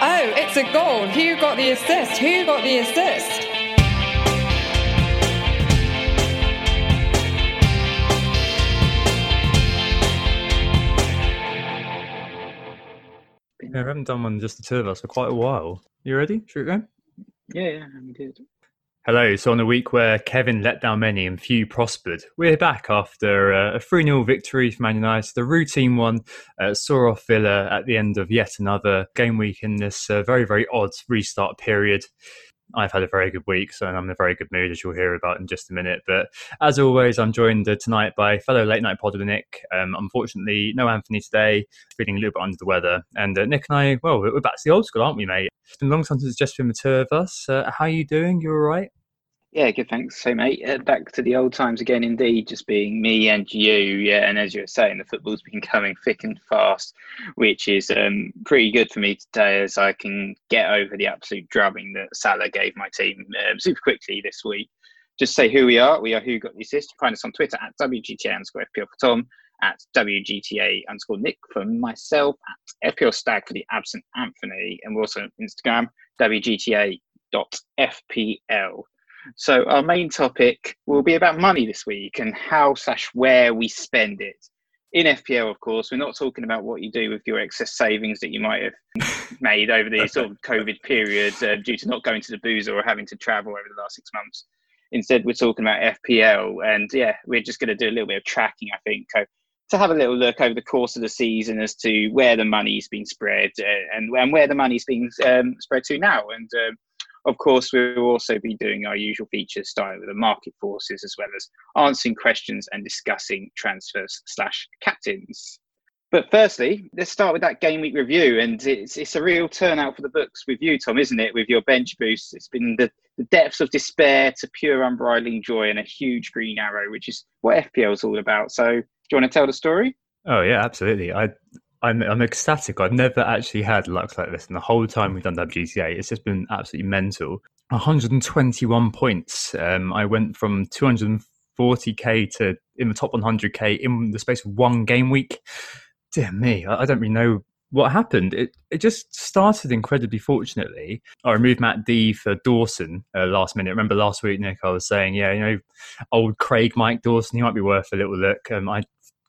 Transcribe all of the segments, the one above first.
Oh, it's a goal. Who got the assist? Who got the assist? Yeah, we haven't done one just the two of us for quite a while. You ready? Should we go? Yeah, yeah, I'm good. Hello. So, on a week where Kevin let down many and few prospered, we're back after uh, a 3 0 victory for Man United, the routine one, uh, saw off Villa at the end of yet another game week in this uh, very, very odd restart period. I've had a very good week, so I'm in a very good mood, as you'll hear about in just a minute. But as always, I'm joined uh, tonight by fellow late night podder Nick. Um, unfortunately, no Anthony today, feeling a little bit under the weather. And uh, Nick and I, well, we're back to the old school, aren't we, mate? It's been a long time since it's just been the two of us. Uh, how are you doing? You all right? Yeah, good. Thanks. So, mate, uh, back to the old times again. Indeed, just being me and you. Yeah, and as you were saying, the football's been coming thick and fast, which is um, pretty good for me today, as I can get over the absolute drubbing that Salah gave my team um, super quickly this week. Just say who we are. We are who got the assist. Find us on Twitter at WGTA underscore FPL for Tom, at WGTA underscore Nick for myself, at FPL Stag for the absent Anthony, and we're also on Instagram, WGTA.FPL. So our main topic will be about money this week and how slash where we spend it. In FPL, of course, we're not talking about what you do with your excess savings that you might have made over the sort of COVID period uh, due to not going to the boozer or having to travel over the last six months. Instead, we're talking about FPL, and yeah, we're just going to do a little bit of tracking, I think, to have a little look over the course of the season as to where the money's been spread uh, and, and where the money's been um, spread to now. And um, of course, we will also be doing our usual features starting with the market forces as well as answering questions and discussing transfers slash captains. But firstly, let's start with that game week review. And it's, it's a real turnout for the books with you, Tom, isn't it? With your bench boost. It's been the, the depths of despair to pure unbridling joy and a huge green arrow, which is what FPL is all about. So, do you want to tell the story? Oh, yeah, absolutely. I I'm I'm ecstatic. I've never actually had luck like this, and the whole time we've done WGTA, it's just been absolutely mental. 121 points. Um, I went from 240k to in the top 100k in the space of one game week. Dear me, I, I don't really know what happened. It it just started incredibly fortunately. I removed Matt D for Dawson uh, last minute. Remember last week, Nick, I was saying, yeah, you know, old Craig Mike Dawson, he might be worth a little look. Um, I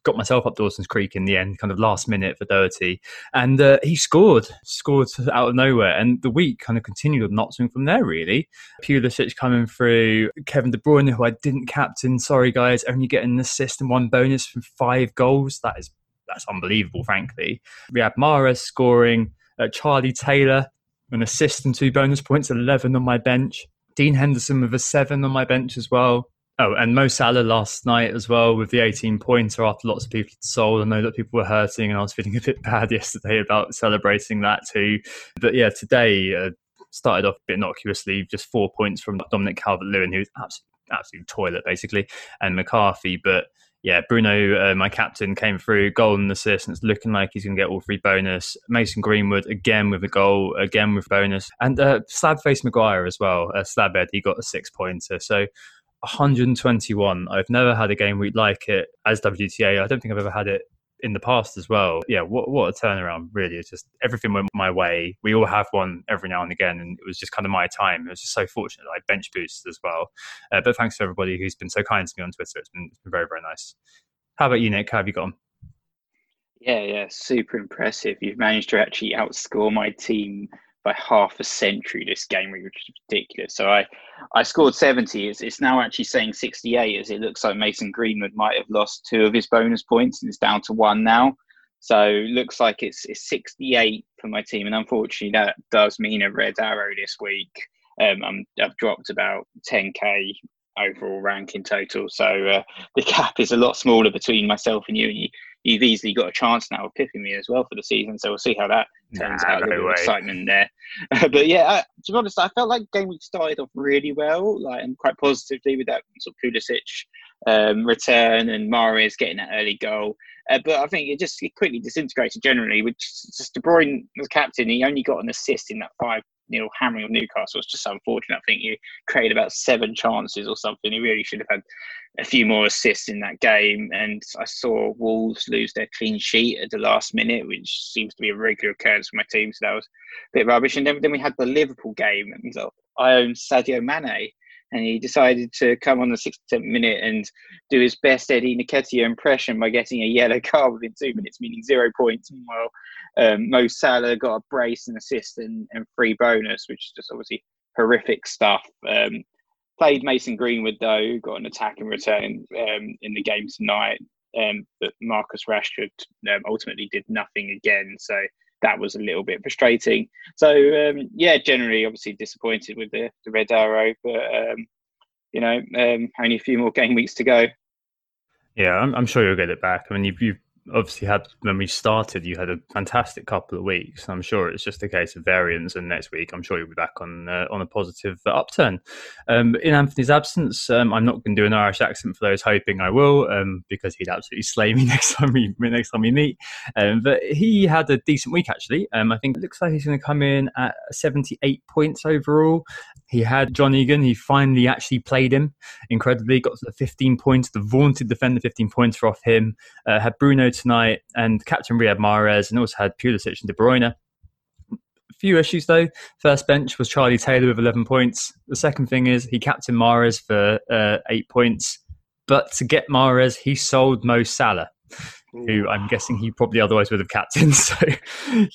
got myself up Dawson's Creek in the end, kind of last minute for Doherty, and uh, he scored, scored out of nowhere, and the week kind of continued with not swing from there. Really, Pulisic coming through, Kevin De Bruyne, who I didn't captain. Sorry guys, only getting an assist and one bonus from five goals. That is that's unbelievable, frankly. Riyad Mahrez scoring, uh, Charlie Taylor an assist and two bonus points, eleven on my bench. Dean Henderson with a seven on my bench as well. Oh, and Mo Salah last night as well with the 18 pointer after lots of people had sold. I know that people were hurting, and I was feeling a bit bad yesterday about celebrating that too. But yeah, today uh, started off a bit innocuously, just four points from Dominic Calvert Lewin, who's absolutely, absolute toilet basically, and McCarthy. But yeah, Bruno, uh, my captain, came through, goal and assist, and it's looking like he's going to get all three bonus. Mason Greenwood again with a goal, again with bonus, and uh, Slabface Maguire as well. Uh, Slabhead, he got a six pointer. So 121. I've never had a game week like it as WTA. I don't think I've ever had it in the past as well. Yeah, what what a turnaround! Really, it's just everything went my way. We all have one every now and again, and it was just kind of my time. It was just so fortunate I bench boosted as well. Uh, but thanks to everybody who's been so kind to me on Twitter. It's been, it's been very very nice. How about you, Nick? How have you gone? Yeah, yeah, super impressive. You've managed to actually outscore my team by half a century this game, which is ridiculous. So I, I scored 70. It's, it's now actually saying 68 as it looks like Mason Greenwood might have lost two of his bonus points and it's down to one now. So looks like it's, it's 68 for my team. And unfortunately, that does mean a red arrow this week. Um, I'm, I've dropped about 10k overall rank in total. So uh, the gap is a lot smaller between myself and you. And you, you've easily got a chance now of pipping me as well for the season. So we'll see how that turns nah, out. No a bit excitement there. but yeah, I, to be honest, I felt like game week started off really well, like and quite positively with that sort of Pulisic um, return and Mahrez getting that early goal. Uh, but I think it just it quickly disintegrated generally. Which just De Bruyne was captain, he only got an assist in that five nil hammering of Newcastle. It's just unfortunate. I think you created about seven chances or something. He really should have had a few more assists in that game. And I saw Wolves lose their clean sheet at the last minute, which seems to be a regular occurrence for my team. So that was a bit rubbish. And then, then we had the Liverpool game. I own Sadio Mane and he decided to come on the 67th minute and do his best Eddie Nketiah impression by getting a yellow card within two minutes, meaning zero points. Meanwhile, um, Mo Salah got a brace and assist and, and free bonus, which is just obviously horrific stuff. Um, played Mason Greenwood though, got an attack and return um, in the game tonight, um, but Marcus Rashford um, ultimately did nothing again. So that was a little bit frustrating. So um, yeah, generally obviously disappointed with the, the red arrow, but um, you know um, only a few more game weeks to go. Yeah, I'm, I'm sure you'll get it back. I mean, you've, you've obviously had when we started, you had a fantastic couple of weeks. I'm sure it's just a case of variance, and next week, I'm sure you'll be back on uh, on a positive upturn. Um, in Anthony's absence, um, I'm not going to do an Irish accent for those hoping I will, um, because he'd absolutely slay me next time we next time we meet. Um, but he had a decent week actually. Um, I think it looks like he's going to come in at 78 points overall. He had John Egan. He finally actually played him incredibly. Got to the 15 points, the vaunted defender 15 points off him. Uh, had Bruno tonight and captain Riyad Mahrez and also had Pulisic and De Bruyne. A few issues though. First bench was Charlie Taylor with 11 points. The second thing is he captained Mahrez for uh, eight points. But to get Mahrez, he sold Mo Salah who I'm guessing he probably otherwise would have captained. So,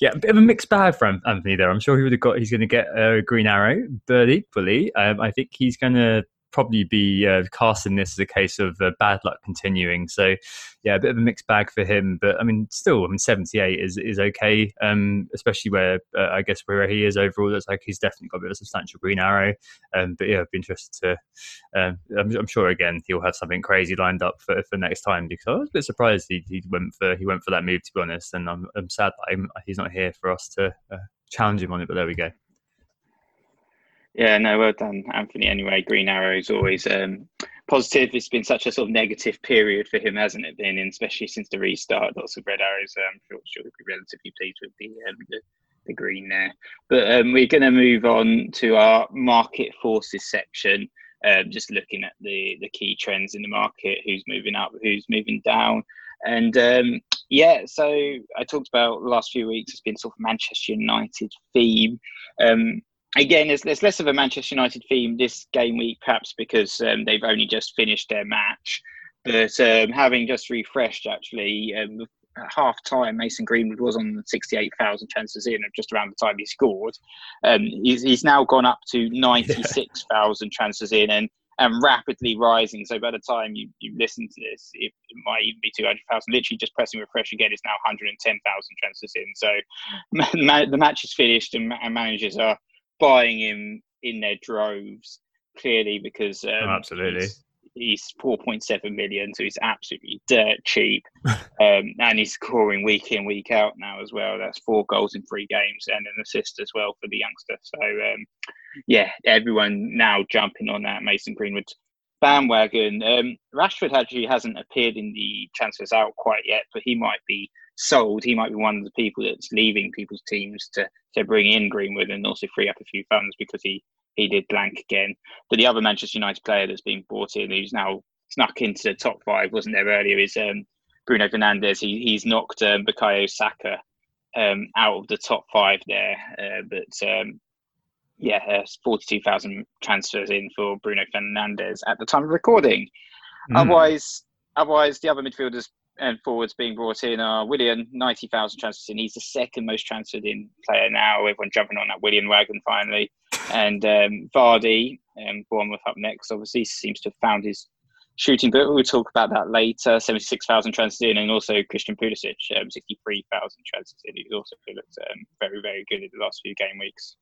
yeah, a bit of a mixed bag from Anthony there. I'm sure he would have got. He's going to get a green arrow, but equally, um, I think he's going to probably be uh, casting this as a case of uh, bad luck continuing. So, yeah, a bit of a mixed bag for him. But I mean, still, I mean, 78 is is okay, um, especially where uh, I guess where he is overall. Looks like he's definitely got a bit of a substantial green arrow. Um, but yeah, I'd be interested to. Um, I'm, I'm, sure again he'll have something crazy lined up for, for next time because I was a bit surprised he, he went for he went for that move to be honest, and I'm, I'm sad that I'm, he's not here for us to uh, challenge him on it. But there we go. Yeah, no, well done, Anthony. Anyway, Green Arrow is always um, positive. It's been such a sort of negative period for him, hasn't it? Been, and especially since the restart, lots of red arrows. I'm um, sure, sure he'll be relatively pleased with the um, the, the, green there. But um, we're going to move on to our market forces section. Um, just looking at the the key trends in the market, who's moving up, who's moving down, and um, yeah. So I talked about last few weeks. It's been sort of Manchester United theme. Um, again, there's, there's less of a Manchester United theme this game week, perhaps because um, they've only just finished their match. But um, having just refreshed, actually, um, at half time, Mason Greenwood was on 68,000 chances in, just around the time he scored. Um, he's, he's now gone up to 96,000 chances in and, and rapidly rising. So by the time you, you listen to this, it, it might even be 200,000. Literally just pressing refresh again is now 110,000 chances in. So the match is finished and, and managers are buying him in their droves clearly because um, oh, absolutely. he's, he's 4.7 million so he's absolutely dirt cheap. Um, and he's scoring week in week out now as well. That's four goals in three games and an assist as well for the youngster. So um, yeah everyone now jumping on that mason greenwood bandwagon. Um, rashford actually hasn't appeared in the transfers out quite yet but he might be sold, he might be one of the people that's leaving people's teams to to bring in Greenwood and also free up a few funds because he he did blank again. But the other Manchester United player that's been brought in, who's now snuck into the top five, wasn't there earlier, is um, Bruno Fernandes. He, he's knocked um, Bukayo Saka um, out of the top five there. Uh, but um, yeah, uh, 42,000 transfers in for Bruno Fernandes at the time of recording. Mm. Otherwise, otherwise the other midfielders and forwards being brought in are Willian, 90,000 transfers in. He's the second most transferred in player now. Everyone jumping on that Willian wagon finally. And um, Vardy, um, Bournemouth up next, obviously seems to have found his shooting, but we'll talk about that later. 76,000 transfers in, and also Christian Pulisic, um, 63,000 transfers in. He's also looked um, very, very good in the last few game weeks.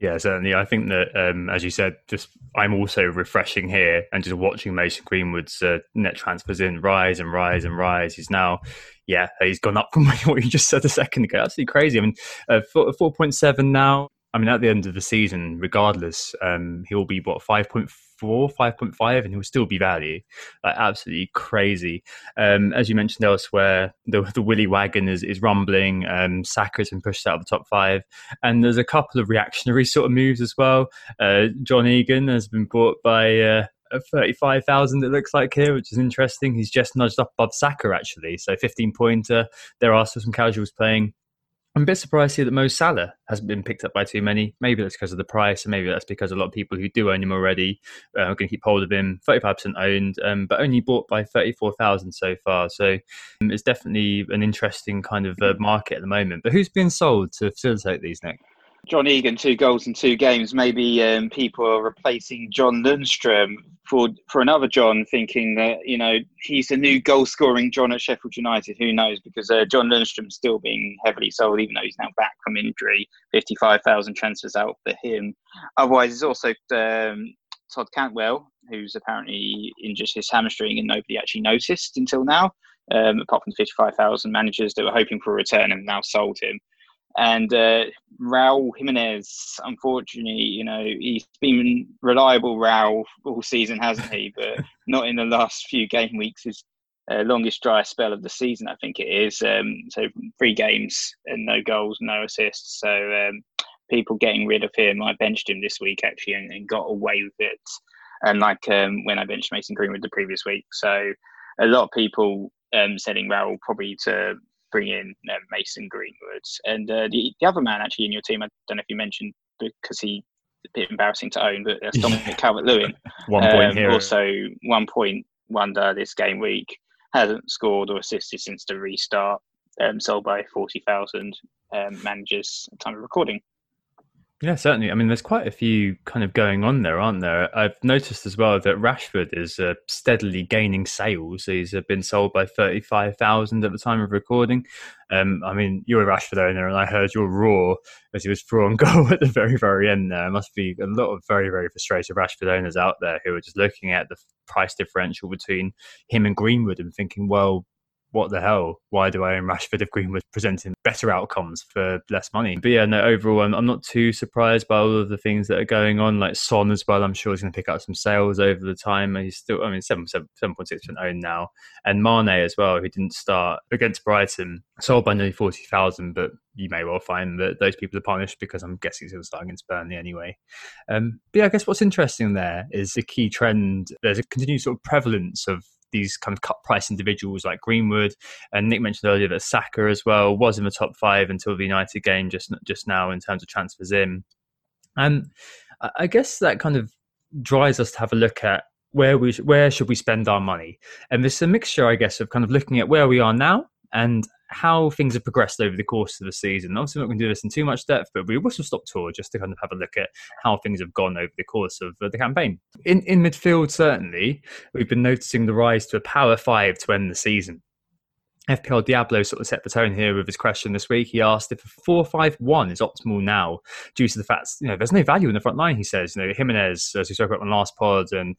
Yeah, certainly. I think that, um, as you said, just I'm also refreshing here and just watching Mason Greenwood's uh, net transfers in rise and rise and rise. He's now, yeah, he's gone up from what you just said a second ago. Absolutely crazy. I mean, uh, 4.7 now. I mean, at the end of the season, regardless, um, he'll be what 5.4 5.5, and he'll still be value. Like absolutely crazy. Um, as you mentioned elsewhere, the, the Willy wagon is, is rumbling. Um, Saka's been pushed out of the top five. And there's a couple of reactionary sort of moves as well. Uh, John Egan has been bought by. Uh, 35,000 it looks like here, which is interesting. He's just nudged up above Saka actually. So 15 pointer. There are still some casuals playing. I'm a bit surprised here that Mo Salah hasn't been picked up by too many. Maybe that's because of the price, and maybe that's because a lot of people who do own him already uh, are going to keep hold of him. 35% owned, um, but only bought by 34,000 so far. So um, it's definitely an interesting kind of uh, market at the moment. But who's being sold to facilitate these, Nick? John Egan, two goals in two games. Maybe um, people are replacing John Lundstram for for another John, thinking that you know he's a new goal scoring John at Sheffield United. Who knows? Because uh, John Lundstram's still being heavily sold, even though he's now back from injury. Fifty five thousand transfers out for him. Otherwise, there's also um, Todd Cantwell, who's apparently injured his hamstring and nobody actually noticed until now. Um, apart from the 55,000 managers that were hoping for a return and now sold him. And uh, Raul Jimenez, unfortunately, you know, he's been reliable Raul all season, hasn't he? But not in the last few game weeks. His uh, longest dry spell of the season, I think it is. Um, so three games and no goals, no assists. So um, people getting rid of him. I benched him this week actually and, and got away with it. And like um, when I benched Mason Greenwood the previous week. So a lot of people um, selling Raul probably to bring in uh, Mason Greenwood. And uh, the, the other man actually in your team, I don't know if you mentioned because he a bit embarrassing to own, but that's Dominic. Calvert Lewin. one point um, here. Also, one point wonder this game week. Hasn't scored or assisted since the restart. Um, sold by 40,000 um, managers at time of recording. Yeah, certainly. I mean, there's quite a few kind of going on there, aren't there? I've noticed as well that Rashford is uh, steadily gaining sales. He's uh, been sold by 35,000 at the time of recording. Um, I mean, you're a Rashford owner, and I heard your roar as he was through on goal at the very, very end there. There must be a lot of very, very frustrated Rashford owners out there who are just looking at the price differential between him and Greenwood and thinking, well, what the hell? Why do I own Rashford if Greenwood presenting better outcomes for less money? But yeah, no, overall, I'm, I'm, not too surprised by all of the things that are going on. Like Son as well, I'm sure he's going to pick up some sales over the time. He's still, I mean, 7.6% owned now. And Mane as well, who didn't start against Brighton, sold by nearly 40,000, but you may well find that those people are punished because I'm guessing he'll start against Burnley anyway. Um, but yeah, I guess what's interesting there is the key trend. There's a continued sort of prevalence of these kind of cut price individuals like Greenwood. And Nick mentioned earlier that Saka as well was in the top five until the United game just just now in terms of transfers in. Um, and I guess that kind of drives us to have a look at where we where should we spend our money. And there's a mixture, I guess, of kind of looking at where we are now and how things have progressed over the course of the season. Obviously, we're not going to do this in too much depth, but we whistle stop tour just to kind of have a look at how things have gone over the course of uh, the campaign. In in midfield, certainly, we've been noticing the rise to a power five to end the season. FPL Diablo sort of set the tone here with his question this week. He asked if a 4-5-1 is optimal now due to the fact, you know, there's no value in the front line, he says. You know, Jimenez, as we spoke about on last pod, and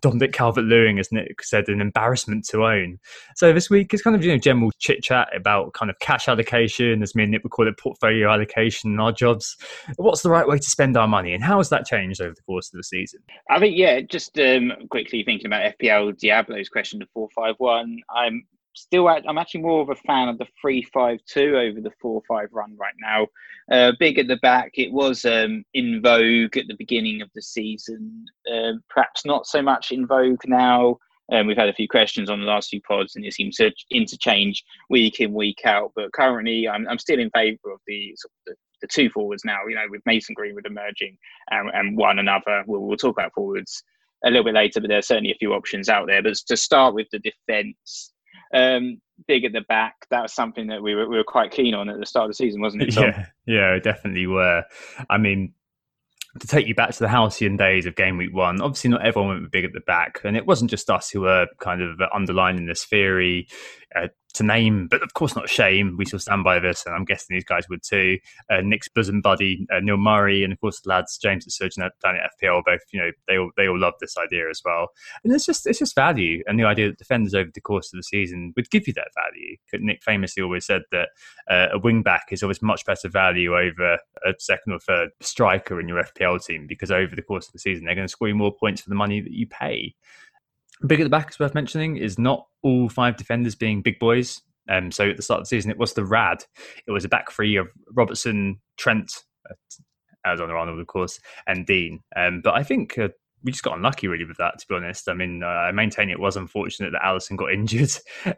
Dominic Calvert-Lewin, as Nick said, an embarrassment to own. So this week is kind of, you know, general chit-chat about kind of cash allocation, as me and Nick would call it portfolio allocation in our jobs. What's the right way to spend our money and how has that changed over the course of the season? I think, yeah, just um, quickly thinking about FPL Diablo's question, the 4-5-1, I'm still I'm actually more of a fan of the three five two over the four five run right now. Uh, big at the back, it was um, in vogue at the beginning of the season. Uh, perhaps not so much in vogue now. Um, we've had a few questions on the last few pods, and it seems to interchange week in week out. But currently, I'm, I'm still in favour of the, sort of the, the two forwards now. You know, with Mason Greenwood emerging and, and one another. We'll, we'll talk about forwards a little bit later, but there's certainly a few options out there. But to start with the defence, um, big at the back. That was something that we were we were quite keen on at the start of the season, wasn't it? Tom? Yeah, yeah, definitely were. I mean, to take you back to the halcyon days of game week one, obviously not everyone went big at the back, and it wasn't just us who were kind of underlining this theory. Uh, to name, but of course not shame. We still stand by this, and I'm guessing these guys would too. Uh, Nick's bosom buddy uh, Neil Murray, and of course the lads James at Surgeon down at FPL, both you know they all they all love this idea as well. And it's just it's just value, and the idea that defenders over the course of the season would give you that value. Nick famously always said that uh, a wing back is always much better value over a second or third striker in your FPL team because over the course of the season they're going to score you more points for the money that you pay. Big at the back is worth mentioning is not all five defenders being big boys. Um, so at the start of the season, it was the Rad. It was a back three of Robertson, Trent, uh, Alexander Arnold, of course, and Dean. Um, but I think uh, we just got unlucky really with that, to be honest. I mean, uh, I maintain it was unfortunate that Alisson got injured,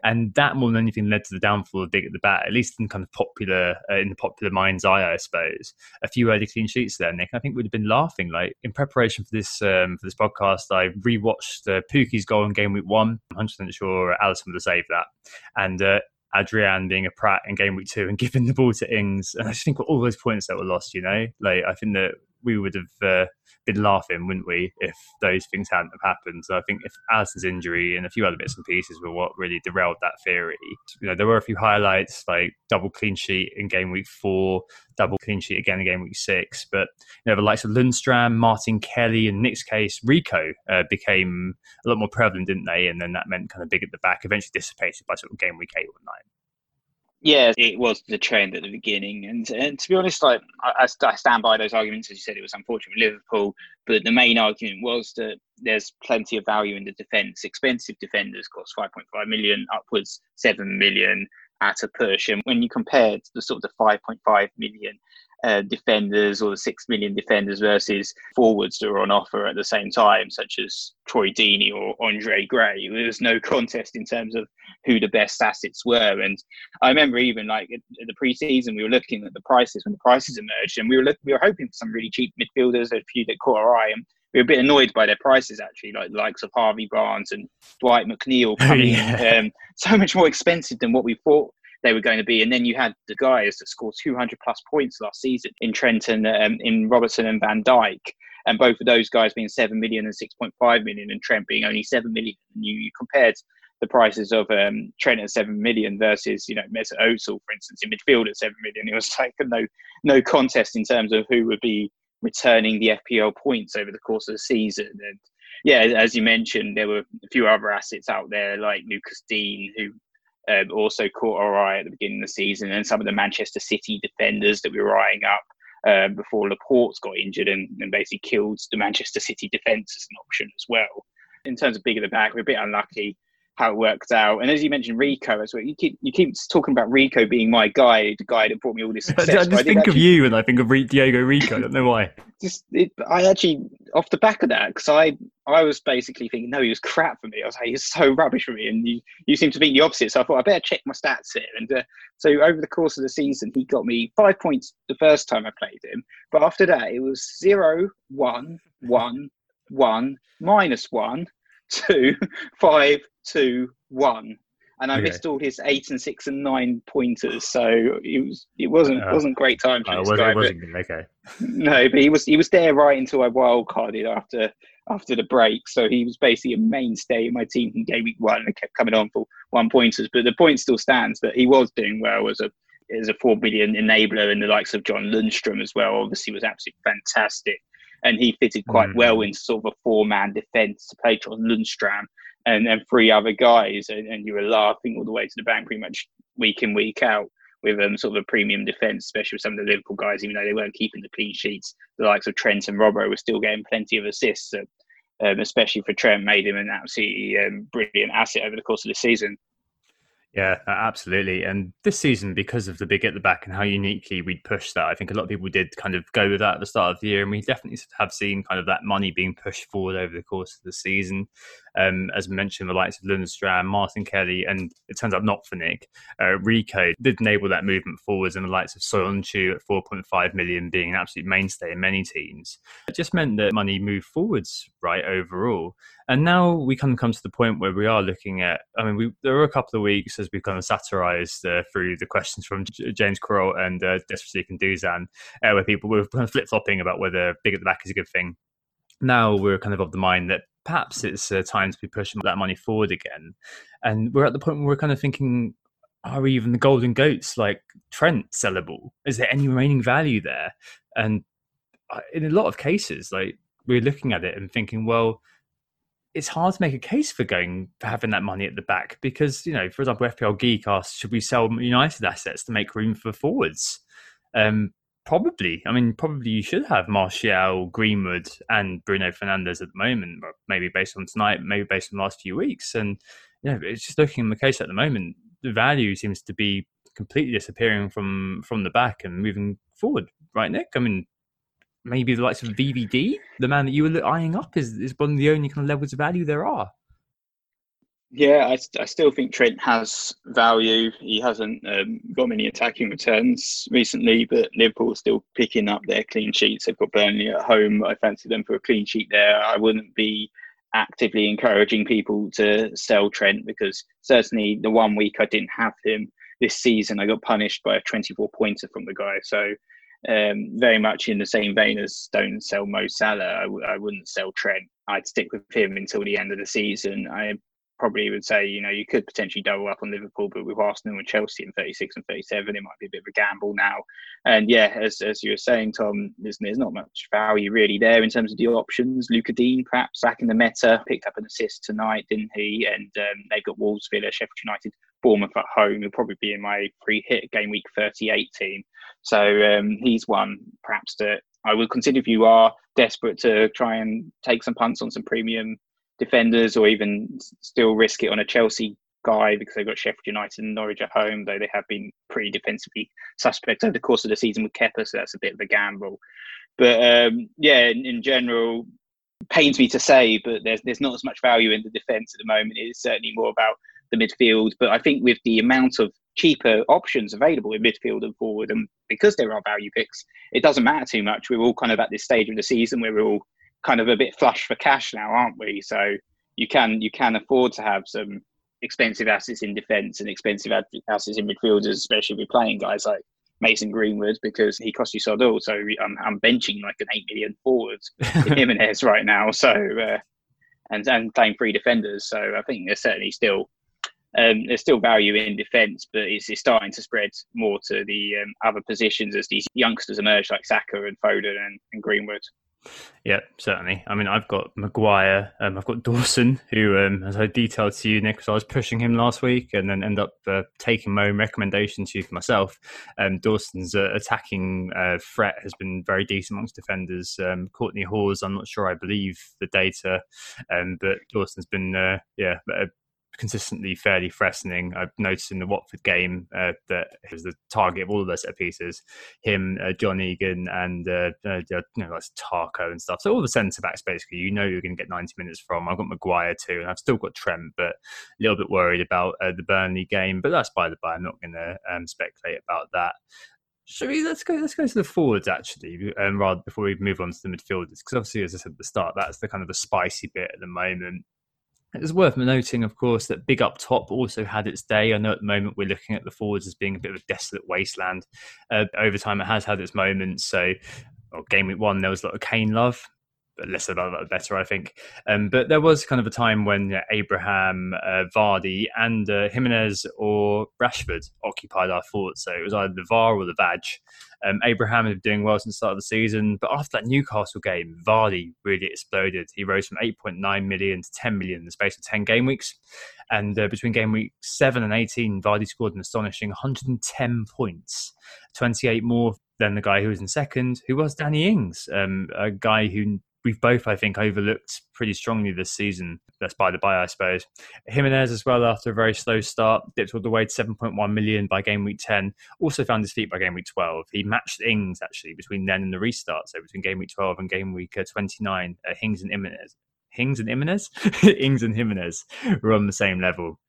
and that more than anything led to the downfall of Big at the bat, at least in kind of popular uh, in the popular mind's eye, I suppose. A few early clean sheets there, Nick. I think we'd have been laughing. Like in preparation for this um, for this podcast, I rewatched uh, Pukki's goal in game week one. I'm 100 percent sure Alisson would have saved that, and. Uh, Adrian being a prat in game week two and giving the ball to Ings. And I just think all those points that were lost, you know, like I think that we would have uh, been laughing, wouldn't we, if those things hadn't have happened? So I think if Alisson's injury and a few other bits and pieces were what really derailed that theory. You know, there were a few highlights like double clean sheet in game week four, double clean sheet again in game week six. But you know, the likes of Lundstram, Martin Kelly, and Nick's case, Rico uh, became a lot more prevalent, didn't they? And then that meant kind of big at the back, eventually dissipated by sort of game week eight or nine. Yeah, it was the trend at the beginning, and and to be honest, like I, I stand by those arguments. As you said, it was unfortunate with Liverpool, but the main argument was that there's plenty of value in the defence. Expensive defenders cost 5.5 million, upwards 7 million at a push, and when you compare the sort of the 5.5 million uh, defenders or the six million defenders versus forwards that were on offer at the same time, such as Troy Deeney or Andre Gray. There was no contest in terms of who the best assets were. And I remember even like at the preseason, we were looking at the prices when the prices emerged, and we were look, we were hoping for some really cheap midfielders, a few that caught our eye. And we were a bit annoyed by their prices actually, like the likes of Harvey Barnes and Dwight McNeil coming yeah. um, so much more expensive than what we thought they were going to be. And then you had the guys that scored 200 plus points last season in Trenton, um, in Robertson and Van Dijk. And both of those guys being 7 million and 6.5 million, and Trent being only 7 million. And you, you compared the prices of um, Trent at 7 million versus, you know, Mesut Ozil, for instance, in midfield at 7 million. It was like no, no contest in terms of who would be returning the FPL points over the course of the season. And yeah, as you mentioned, there were a few other assets out there like Lucas Digne, who um, also caught our eye at the beginning of the season, and some of the Manchester City defenders that we were eyeing up uh, before Laporte got injured and, and basically killed the Manchester City defence as an option as well. In terms of big at the back, we're a bit unlucky how it worked out. And as you mentioned, Rico as well. You keep you keep talking about Rico being my guy, the guy that brought me all this success. I just think actually, of you and I think of Diego Rico. I don't know why. Just it, I actually off the back of that because I I was basically thinking no, he was crap for me. I was like he's so rubbish for me, and you you seem to think the opposite. So I thought I better check my stats here. And uh, so over the course of the season, he got me five points the first time I played him, but after that it was zero, one, one, one, minus one, two, five, two, one, and I okay. missed all his eight and six and nine pointers. So it was it wasn't uh, wasn't great time for uh, this guy. Wasn't, okay. No, but he was he was there right until I wild carded after after the break. So he was basically a mainstay in my team in game week one and kept coming on for one pointers. But the point still stands that he was doing well as a as a four billion enabler and the likes of John Lundstram as well. Obviously was absolutely fantastic. And he fitted quite mm-hmm. well in sort of a four man defence to play John Lundstram and then three other guys, and, and, you were laughing all the way to the bank pretty much week in week out with um, sort of a premium defence, especially with some of the Liverpool guys, even though they weren't keeping the clean sheets. The likes of Trent and Robbo were still getting plenty of assists, um, especially for Trent, made him an absolutely um, brilliant asset over the course of the season. Yeah, absolutely. And this season, because of the big at the back and how uniquely we'd pushed that, I think a lot of people did kind of go with that at the start of the year. And we definitely have seen kind of that money being pushed forward over the course of the season. Um, as mentioned, the likes of Lundstram, Martin Kelly, and it turns out not for Nick, uh, Rico did enable that movement forwards, and the likes of Soyuncu at 4.5 million being an absolute mainstay in many teams. It just meant that money moved forwards, right, overall. And now we kind of come to the point where we are looking at. I mean, we, there were a couple of weeks as we kind of satirized uh, through the questions from J- James Corral and uh, Desperate and uh, where people were kind of flip flopping about whether big at the back is a good thing. Now we're kind of of the mind that perhaps it's uh, time to be pushing that money forward again. And we're at the point where we're kind of thinking, are even the golden goats like Trent sellable? Is there any remaining value there? And in a lot of cases, like we're looking at it and thinking, well, it's hard to make a case for going for having that money at the back because you know, for example, FPL Geek asked, should we sell United assets to make room for forwards? Um, probably. I mean, probably you should have Martial, Greenwood, and Bruno Fernandes at the moment. Maybe based on tonight, maybe based on the last few weeks, and you know, it's just looking at the case at the moment. The value seems to be completely disappearing from from the back and moving forward. Right, Nick? I mean, maybe the likes of VVD, the man that you were eyeing up, is, is one of the only kind of levels of value there are. Yeah, I, I still think Trent has value. He hasn't um, got many attacking returns recently, but Liverpool still picking up their clean sheets. They've got Burnley at home. I fancy them for a clean sheet there. I wouldn't be actively encouraging people to sell Trent because certainly the one week I didn't have him this season, I got punished by a 24 pointer from the guy. So um, very much in the same vein as don't sell Mo Salah. I w- I wouldn't sell Trent. I'd stick with him until the end of the season. I probably would say, you know, you could potentially double up on Liverpool, but with Arsenal and Chelsea in 36 and 37, it might be a bit of a gamble now. And yeah, as, as you were saying, Tom, there's, there's not much value really there in terms of the options. Luca Digne, perhaps back in the meta, picked up an assist tonight, didn't he? And um, they've got Wolves, Villa, Sheffield United, Bournemouth at home. He'll probably be in my free hit game week 38 team. So um, he's one perhaps that I would consider if you are desperate to try and take some punts on some premium defenders or even still risk it on a Chelsea guy because they've got Sheffield United and Norwich at home, though they have been pretty defensively suspect over the course of the season with Kepa, so that's a bit of a gamble. But um, yeah, in, in, general, pains me to say, but there's there's not as much value in the defence at the moment. It's certainly more about the midfield. But I think with the amount of cheaper options available in midfield and forward, and because there are value picks, it doesn't matter too much. We're all kind of at this stage of the season where we're all kind of a bit flush for cash now, aren't we? So you can you can afford to have some expensive assets in defence and expensive assets in midfielders, especially if you're playing guys like Mason Greenwood because he cost you so little. So I'm, I'm benching like an eight million forward in Jimenez right now. So uh, and and playing three defenders. So I think there's certainly still um, there's still value in defence, but it's, it's, starting to spread more to the um, other positions as these youngsters emerge, like Saka and Foden and, and Greenwood. Yeah, certainly. I mean, I've got Maguire, um, I've got Dawson, who, um, as I detailed to you, Nick, so I was pushing him last week and then end up uh, taking my own recommendation to you for myself. Um, Dawson's uh, attacking uh, threat has been very decent amongst defenders. Um, Kortney Hause, I'm not sure I believe the data, um, but Dawson's been, uh, yeah, consistently fairly threatening. I've noticed in the Watford game uh, that he was the target of all of those set pieces. Him, uh, John Egan, and uh, uh you know, like Tarko and stuff. So all the centre backs, basically, you know, you're going to get 90 minutes from. I've got Maguire too, and I've still got Trent, but a little bit worried about uh, the Burnley game. But that's by the by. I'm not going to um, speculate about that. Should we let's go let's go to the forwards actually, um, rather before we move on to the midfielders because obviously as I said at the start, that's the kind of the spicy bit at the moment. It's worth noting, of course, that Big Up Top also had its day. I know at the moment we're looking at the forwards as being a bit of a desolate wasteland. Uh, over time, it has had its moments. So, well, game week one, there was a lot of Kane love but less about that, the better, I think. Um, but there was kind of a time when Abraham, uh, Vardy, and uh, Jimenez or Rashford occupied our thoughts. So it was either the VAR or the Vag. Um, Abraham had been doing well since the start of the season, but after that Newcastle game, Vardy really exploded. He rose from 8.9 million to 10 million in the space of 10 game weeks. And uh, between game week 7 and 18, Vardy scored an astonishing 110 points, 28 more than the guy who was in second, who was Danny Ings, um, a guy who we've both, I think, overlooked pretty strongly this season. That's by the by, I suppose. Jimenez as well, after a very slow start, dipped all the way to 7.1 million by game week 10. Also found his feet by game week 12. He matched Ings actually between then and the restart. So between game week 12 and game week uh, 29, uh, Ings and Jimenez. Ings and Jimenez? Ings and Jimenez were on the same level.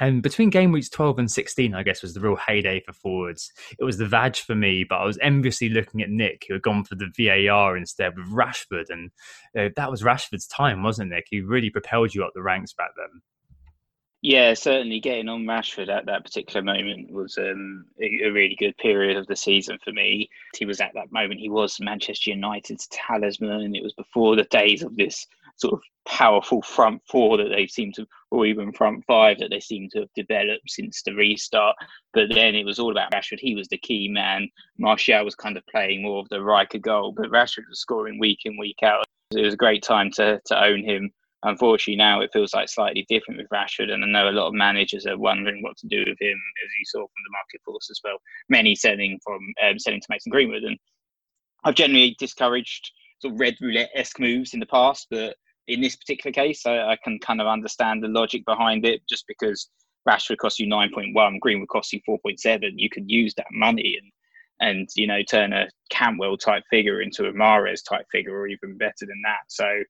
And between game weeks 12 and 16, I guess, was the real heyday for forwards. It was the Vag for me, but I was enviously looking at Nick, who had gone for the VAR instead with Rashford. And uh, that was Rashford's time, wasn't it, Nick? He really propelled you up the ranks back then. Yeah, certainly getting on Rashford at that particular moment was um, a, a, really good period of the season for me. He was at that moment, he was Manchester United's talisman. And it was before the days of this sort of powerful front four that they seem to, or even front five that they seem to have developed since the restart. But then it was all about Rashford. He was the key man. Martial was kind of playing more of the Riker goal, but Rashford was scoring week in, week out. It was a great time to, to own him. Unfortunately, now it feels like slightly different with Rashford, and I know a lot of managers are wondering what to do with him, as you saw from the market force as well. Many selling from um, selling to Mason Greenwood, and I've generally discouraged sort of red roulette esque moves in the past, but in this particular case, I, I, can kind of understand the logic behind it. Just because Rashford costs you nine point one, Greenwood costs you four point seven, you could use that money and and you know turn a Cantwell type figure into a Mahrez type figure, or even better than that. So mm.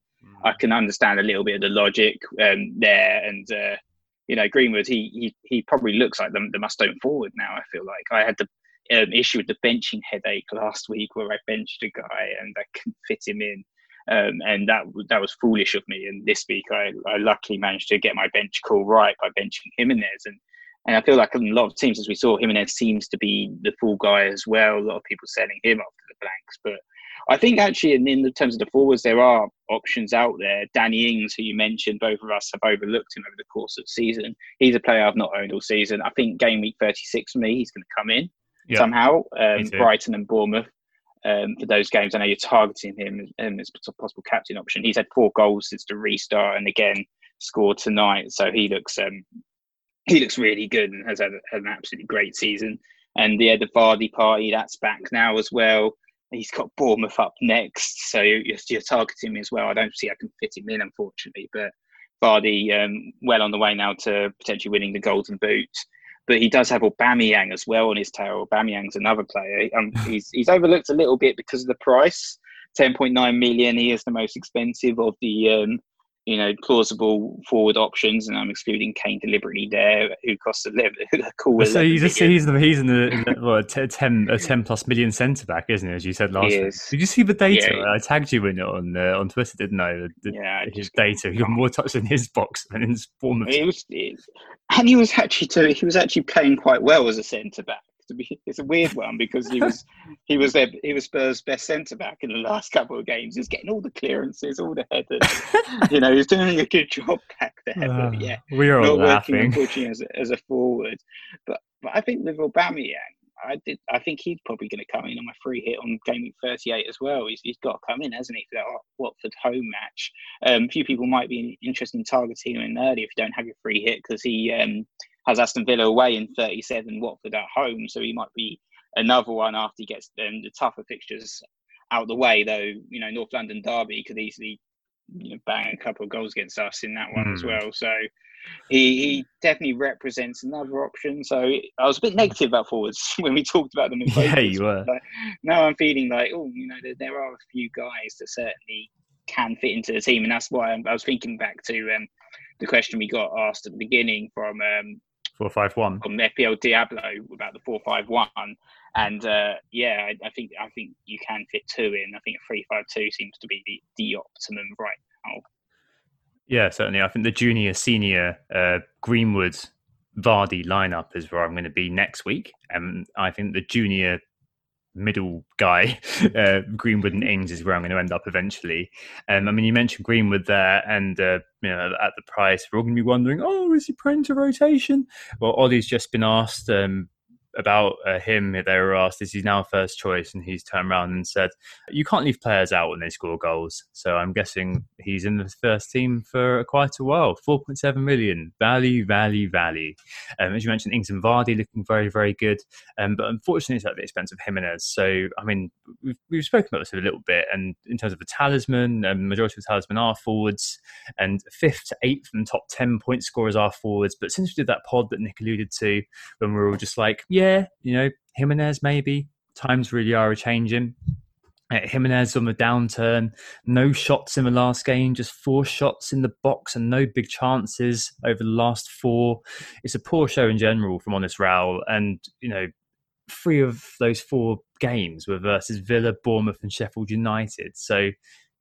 I can understand a little bit of the logic um, there, and uh, you know Greenwood, he he he probably looks like the, the must own forward now. I feel like I had the um, issue with the benching headache last week where I benched a guy and I couldn't fit him in. Um, and that that was foolish of me. And this week, I, I luckily managed to get my bench call right by benching Jimenez. And and I feel like a lot of teams, as we saw, Jimenez seems to be the full guy as well. A lot of people selling him off to the blanks, but I think actually, in, in the terms of the forwards, there are options out there. Danny Ings, who you mentioned, both of us have overlooked him over the course of the season. He's a player I've not owned all season. I think game week 36 for me, he's going to come in yep. somehow. Um, Brighton and Bournemouth um, for those games. I know you're targeting him um, as a possible captain option. He's had four goals since the restart, and again scored tonight. So he looks um, he looks really good and has had, had an absolutely great season. And yeah, the Vardy party that's back now as well. He's got Bournemouth up next, so you're, you're targeting him as well. I don't see I can fit him in, unfortunately, but Vardy um, well on the way now to potentially winning the Golden Boot but he does have Aubameyang as well on his tail. Aubameyang's another player. Um, he's he's overlooked a little bit because of the price. 10.9 million. He is the most expensive of the um, you know, plausible forward options, and I'm excluding Kane deliberately there, who costs a, a cool. So he's, just, he's the he's in the, in the well, a ten a ten plus million centre back, isn't he? As you said last week. Did you see the data? Yeah. I tagged you in it on uh, on Twitter, didn't I? The, yeah, his data. He got more touches in his box than in his Bournemouth. It was, it, and he was actually to, he was actually playing quite well as a centre back to be it's a weird one because he was he was their he was Spurs' best centre back in the last couple of games. He's getting all the clearances, all the headers. you know, he's doing a good job back there. Uh, but yeah, we are all laughing. Working, unfortunately, as a, as a forward, but but I think with Aubameyang, I did. I think he's probably going to come in on my free hit on game 38 as well. He's, he's got to come in, hasn't he, for that Watford home match? Um, a few people might be interested in targeting him in early if you don't have your free hit because he um, has Aston Villa away in 37, Watford at home. So he might be another one after he gets um, the tougher fixtures out the way. Though you know North London derby could easily you know bang a couple of goals against us in that one mm. as hmm. well. So he he definitely represents another option. So I was a bit negative about forwards when we talked about them. In yeah, you were. Like, now I'm feeling like oh you know there, there, are a few guys that certainly can fit into the team, and that's why I'm, i was thinking back to um, the question we got asked at the beginning from um, four five one from FPL Diablo about the four five one, and uh, yeah, I, I, think I think you can fit two in. I think a three five two seems to be the, the optimum right now. Yeah, certainly. I think the junior senior uh, Greenwood Vardy lineup is where I'm going to be next week, and I think the junior middle guy, uh, Greenwood and Ings is where I'm going to end up eventually. Um, I mean, you mentioned Greenwood there, and uh, you know, at the price, we're all going to be wondering, oh, is he prone to rotation? Well, Ole's just been asked um, about uh, him, they were asked, is he now first choice? And he's turned around and said, you can't leave players out when they score goals. So I'm guessing he's in the first team for quite a while. 4.7 million. Value, value, value. Um, as you mentioned, Ings and Vardy looking very, very good. Um, but unfortunately, it's at the expense of Jimenez. So, I mean, we've, we've spoken about this a little bit. And in terms of the talisman, um, majority of the talisman are forwards. And fifth to eighth and top 10 point scorers are forwards. But since we did that pod that Nick alluded to, when we were all just like, yeah, yeah, you know, Jimenez maybe. Times really are a changing. Uh, Jimenez on the downturn, no shots in the last game, just four shots in the box and no big chances over the last four. It's a poor show in general from Honest Raul. And, you know, three of those four games were versus Villa, Bournemouth, and Sheffield United. So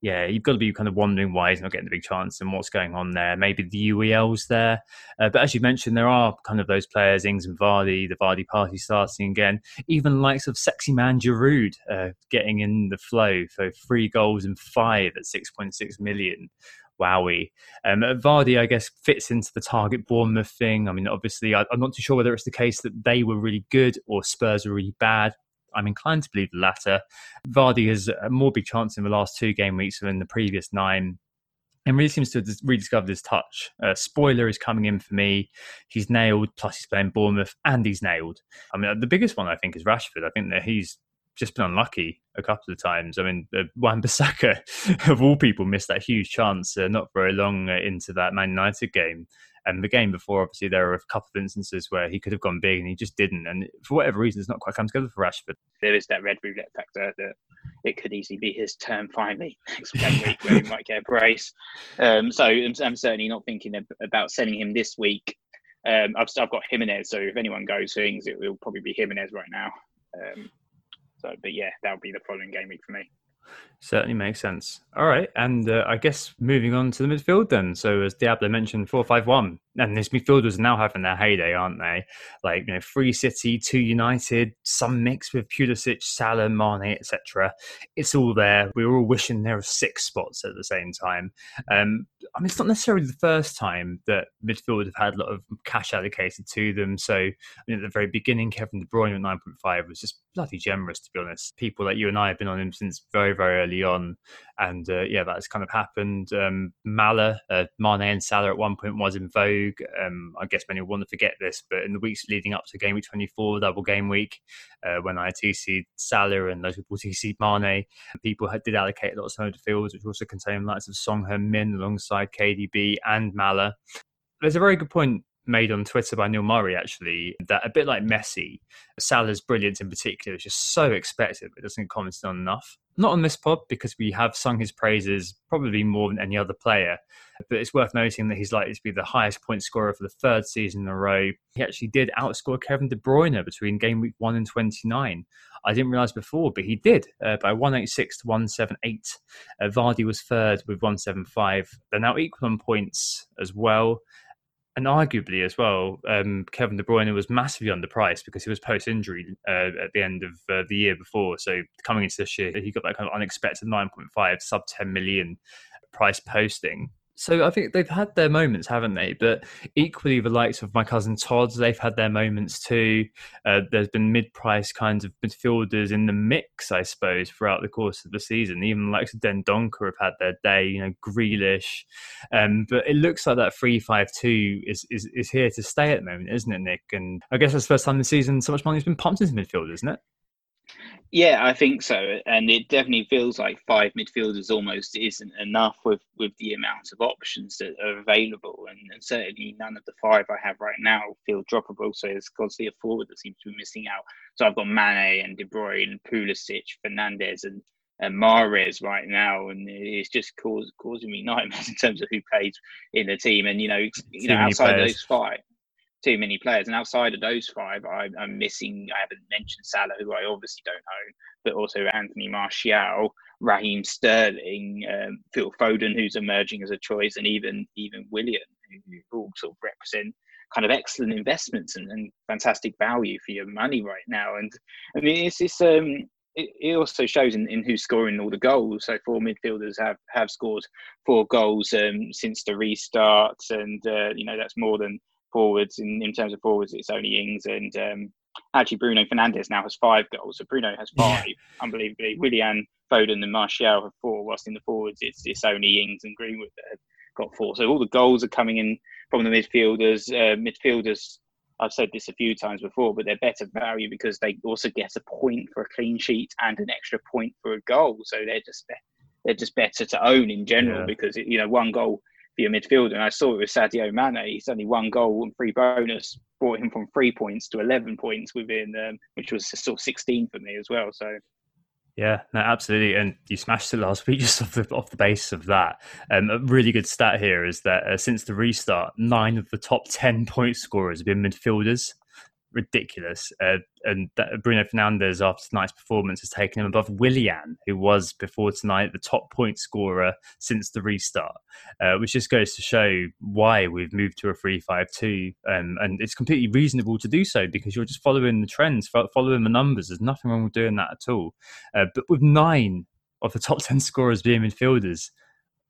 yeah, you've got to be kind of wondering why he's not getting the big chance and what's going on there. Maybe the UEL's there. Uh, but as you mentioned, there are kind of those players, Ings and Vardy, the Vardy party starting again. Even likes of sexy man Giroud uh, getting in the flow for three goals and five at 6.6 million. wowie. Um, Vardy, I guess, fits into the target Bournemouth thing. I mean, obviously, I, I'm not too sure whether it's the case that they were really good or Spurs were really bad. I'm inclined to believe the latter. Vardy has a more big chance in the last two game weeks than the previous nine. And really seems to have rediscovered his touch. Uh, spoiler is coming in for me. He's nailed, plus he's playing Bournemouth, and he's nailed. I mean, the biggest one I think is Rashford. I think that he's just been unlucky a couple of times. I mean, uh, Wan Bissaka, of all people, missed that huge chance uh, not very long uh, into that Man United game. And the game before, obviously, there were a couple of instances where he could have gone big and he just didn't. And for whatever reason, it's not quite come together for Rashford. There is that red roulette factor that it could easily be his turn finally next week where he might get a brace. Um, so I'm, I'm, certainly not thinking about sending him this week. Um, I've, I've got Jimenez, so if anyone goes things, it will probably be Jimenez right now. Um, so, but yeah, that'll be the following game week for me. Certainly makes sense. All right, and uh, I guess moving on to the midfield then. So as Diablo mentioned, four five one, and these midfielders are now having their heyday, aren't they? Like you know, Free City, Two United, some mix with Pulisic, Salah, Mane, etc. It's all there. We were all wishing there were six spots at the same time. Um, I mean, it's not necessarily the first time that midfield have had a lot of cash allocated to them. So I mean, at the very beginning, Kevin De Bruyne at nine point five was just bloody generous, to be honest. People like you and I have been on him since very very early early on. And uh, yeah, that's kind of happened. Um, Mala, uh, Mane and Salah at one point was in vogue. Um, I guess many will want to forget this, but in the weeks leading up to game week 24, double game week, uh, when I TC'd Salah and those people TC'd Mane, people had, did allocate a lot of fields, which also contained likes of Son Heung-min alongside KDB and Mala. There's a very good point made on Twitter by Neil Murray, actually, that a bit like Messi, Salah's brilliance in particular is just so expected, but doesn't comment on enough. Not on this pod because we have sung his praises probably more than any other player, but it's worth noting that he's likely to be the highest point scorer for the third season in a row. He actually did outscore Kevin De Bruyne between game week 1 and 29. I didn't realise before, but he did uh, by 186 to 178. Uh, Vardy was third with 175. They're now equal on points as well and arguably as well, um, Kevin De Bruyne was massively underpriced because he was post-injury uh, at the end of uh, the year before. So coming into this year, he got that kind of unexpected 9.5 sub 10 million price posting. So I think they've had their moments, haven't they? But equally, the likes of my cousin Todd, they've had their moments too. Uh, there's been mid-price kinds of midfielders in the mix, I suppose, throughout the course of the season. Even the likes of Dendoncker have had their day. You know, Grealish. Um, but it looks like that three-five-two is, is is here to stay at the moment, isn't it, Nick? And I guess that's the first time this season so much money has been pumped into midfield, isn't it? Yeah, I think so, and it definitely feels like five midfielders almost isn't enough with with the amount of options that are available, and, and certainly none of the five I have right now feel droppable. So it's constantly a forward that seems to be missing out. So I've got Mane and De Bruyne, and Pulisic, Fernandes, and and Mahrez right now, and it's just cause, causing me nightmares in terms of who plays in the team. And you know, you know, outside those five, too many players. And outside of those five, I, am missing. I haven't mentioned Salah, who I obviously don't own, but also Anthony Martial, Raheem Sterling, um, Phil Foden, who's emerging as a choice, and even even Willian, who all sort of represent kind of excellent investments and, and fantastic value for your money right now. And I mean, it's. Um, it, it also shows in, in who's scoring all the goals. So four midfielders have have scored four goals um, since the restart, and uh, you know that's more than forwards. In, in terms of forwards, it's only Ings and um, actually Bruno Fernandes now has five goals. So Bruno has five, yeah. unbelievably. Willian, Foden, and Martial have four. Whilst in the forwards, it's it's only Ings and Greenwood that have got four. So all the goals are coming in from the midfielders. Uh, midfielders. I've said this a few times before, but they're better value because they also get a point for a clean sheet and an extra point for a goal. So they're just they're just better to own in general yeah. because you know one goal for your midfielder. And I saw it with Sadio Mane. He's only one goal and three bonus brought him from three points to 11 points within, um, which was sort of 16 for me as well. So. Yeah, no, absolutely, and you smashed it last week just off the off the base of that. Um, a really good stat here is that uh, since the restart, nine of the top ten point scorers have been midfielders ridiculous. Uh, and that, Bruno Fernandes, after tonight's performance, has taken him above Willian, who was before tonight the top point scorer since the restart, uh, which just goes to show why we've moved to a 3 5 2. Um, and it's completely reasonable to do so because you're just following the trends, following the numbers. There's nothing wrong with doing that at all. Uh, but with nine of the top 10 scorers being midfielders,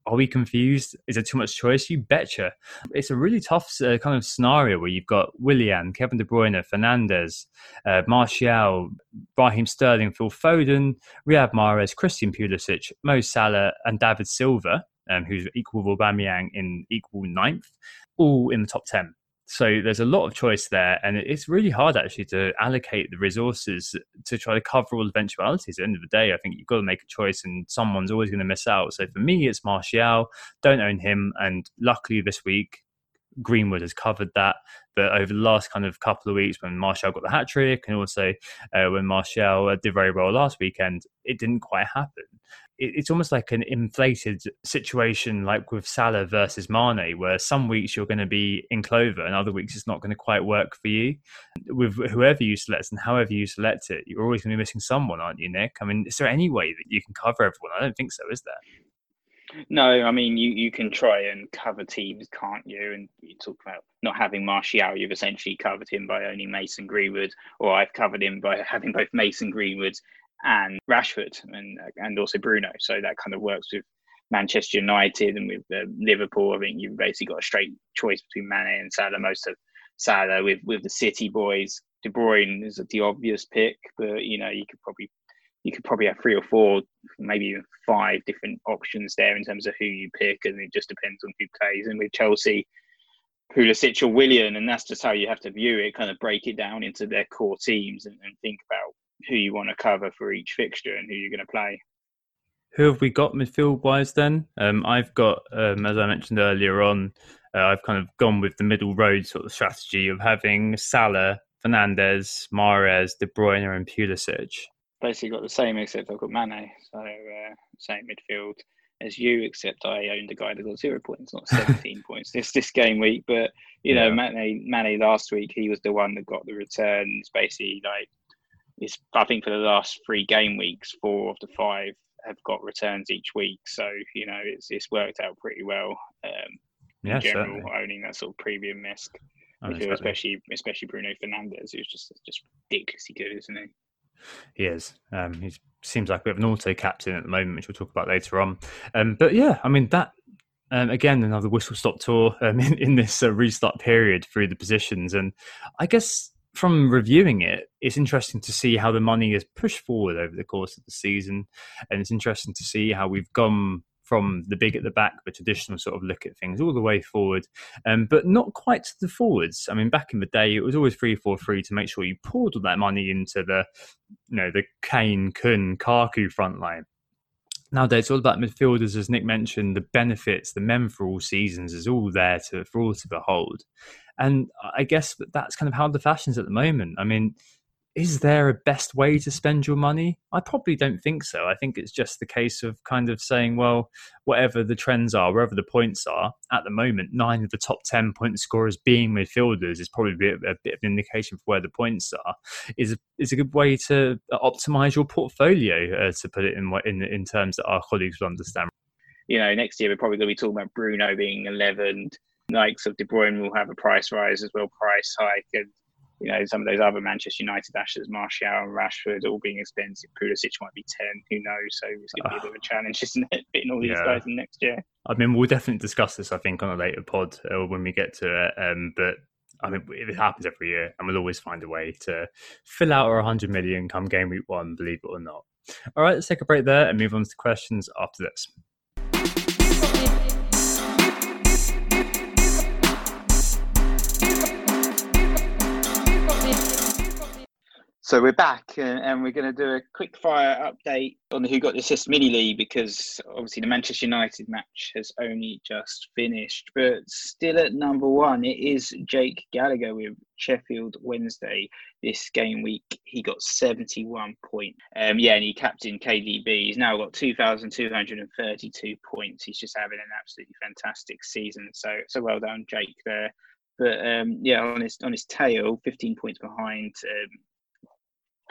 are we confused? Is there too much choice? You betcha. It's a really tough uh, kind of scenario where you've got Willian, Kevin De Bruyne, Fernandes, uh, Martial, Raheem Sterling, Phil Foden, Riyad Mahrez, Christian Pulisic, Mo Salah, and David Silva, um, who's equal with Aubameyang in equal ninth, all in the top 10. So there's a lot of choice there, and it's really hard actually to allocate the resources to try to cover all eventualities. At the end of the day, I think you've got to make a choice, and someone's always going to miss out. So for me, it's Martial. Don't own him, and luckily this week Greenwood has covered that. But over the last kind of couple of weeks, when Martial got the hat trick, and also uh, when Martial uh, did very well last weekend, it didn't quite happen it's almost like an inflated situation, like with Salah versus Mane, where some weeks you're going to be in clover and other weeks it's not going to quite work for you. With whoever you select and however you select it, you're always going to be missing someone, aren't you, Nick? I mean, is there any way that you can cover everyone? I don't think so, is there? No, I mean you, you can try and cover teams, can't you? And you talk about not having Martial, you've essentially covered him by owning Mason Greenwood, or I've covered him by having both Mason Greenwood and Rashford and and also Bruno. So that kind of works with Manchester United and with uh, Liverpool. I think you've basically got a straight choice between Mane and Salah. Most of Salah with with the City boys. De Bruyne is the obvious pick, but you know you could probably you could probably have three or four, maybe even five different options there in terms of who you pick, and it just depends on who plays. And with Chelsea, Pulisic or Willian, and that's just how you have to view it. Kind of break it down into their core teams and, and think about who you want to cover for each fixture and who you're going to play. Who have we got midfield wise then? Um, I've got, um, as I mentioned earlier on, uh, I've kind of gone with the middle road sort of strategy of having Salah, Fernandes, Mahrez, De Bruyne, and Pulisic. Basically, got the same except I've got Mane, so uh, same midfield as you, except I owned a guy that got zero points, not 17 points this this game week. But you yeah. know, Mane, Mane last week he was the one that got the returns. Basically, like it's I think for the last three game weeks, four of the five have got returns each week. So you know it's it's worked out pretty well. Um, yeah, in general, certainly. owning that sort of premium misc, oh, especially especially Bruno Fernandes, who's just just ridiculously good, isn't he? He is. Um, he seems like we have an auto captain at the moment, which we'll talk about later on. Um, but yeah, I mean that um, again, another whistle stop tour um, in, in, this uh, restart period through the positions. And I guess from reviewing it, it's interesting to see how the money is pushed forward over the course of the season, and it's interesting to see how we've gone from the big at the back, the traditional sort of look at things, all the way forward, um, but not quite to the forwards. I mean, back in the day, it was always three four three to make sure you poured all that money into the, you know, the Kane, Kun, Kaku front line. Nowadays, all about midfielders, as Nick mentioned. The benefits, the men for all seasons, is all there to for all to behold. And I guess that's kind of how the fashion's at the moment. I mean, is there a best way to spend your money? I probably don't think so. I think it's just the case of kind of saying, well, whatever the trends are, wherever the points are, at the moment, nine of the top 10 point scorers being midfielders is probably a bit, a bit of an indication for where the points are, is is a good way to optimize your portfolio, uh, to put it in, in, in terms that our colleagues will understand. You know, next year we're probably going to be talking about Bruno being 11th likes of De Bruyne will have a price rise as well, price hike, and you know some of those other Manchester United ashes, Martial and Rashford, all being expensive. Pulisic might be ten, who knows? So it's going to be a bit of a challenge, isn't it? Fitting all these yeah. guys in next year. I mean, we'll definitely discuss this, I think, on a later pod uh, when we get to it. Um, but I mean, it happens every year, and we'll always find a way to fill out our 100 million come game week one, believe it or not. All right, let's take a break there and move on to questions after this. So we're back and, and we're going to do a quick fire update on the Who Got the Assist mini league because obviously the Manchester United match has only just finished. But still at number one, it is Jake Gallagher with Sheffield Wednesday this game week. He got 71 points. Um, yeah, and he captained KDB. He's now got 2,232 points. He's just having an absolutely fantastic season. So, so well done, Jake, there. But um, yeah, on his on his tail, 15 points behind um,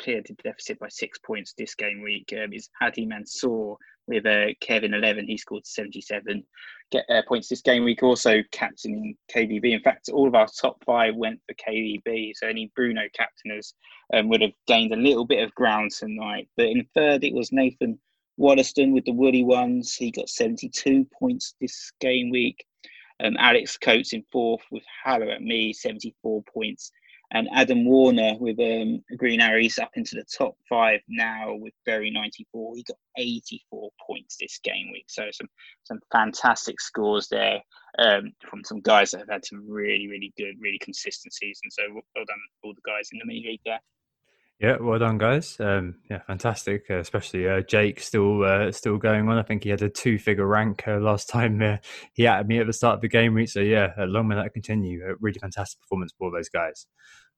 cleared the deficit by six points this game week um, is Hadi Mansour with uh, Kevin 11. He scored 77 get, uh, points this game week, also captaining KDB. In fact, all of our top five went for KDB, so any Bruno captainers um, would have gained a little bit of ground tonight. But in third, it was Nathan Wollaston with the Woolly ones. He got 72 points this game week. Um, Alex Coates in fourth with Hallow at me, 74 points and Adam Warner with um, Green Arrows up into the top five now with Bury 94. He got 84 points this game week. So some some fantastic scores there um, from some guys that have had some really, really good, really consistent seasons. So well done all the guys in the mini league there. Yeah, well done, guys. Um, yeah, fantastic. Uh, especially uh, Jake still uh, still going on. I think he had a two figure rank uh, last time uh, he at me at the start of the game week. So yeah, long may that continue. really fantastic performance for those guys.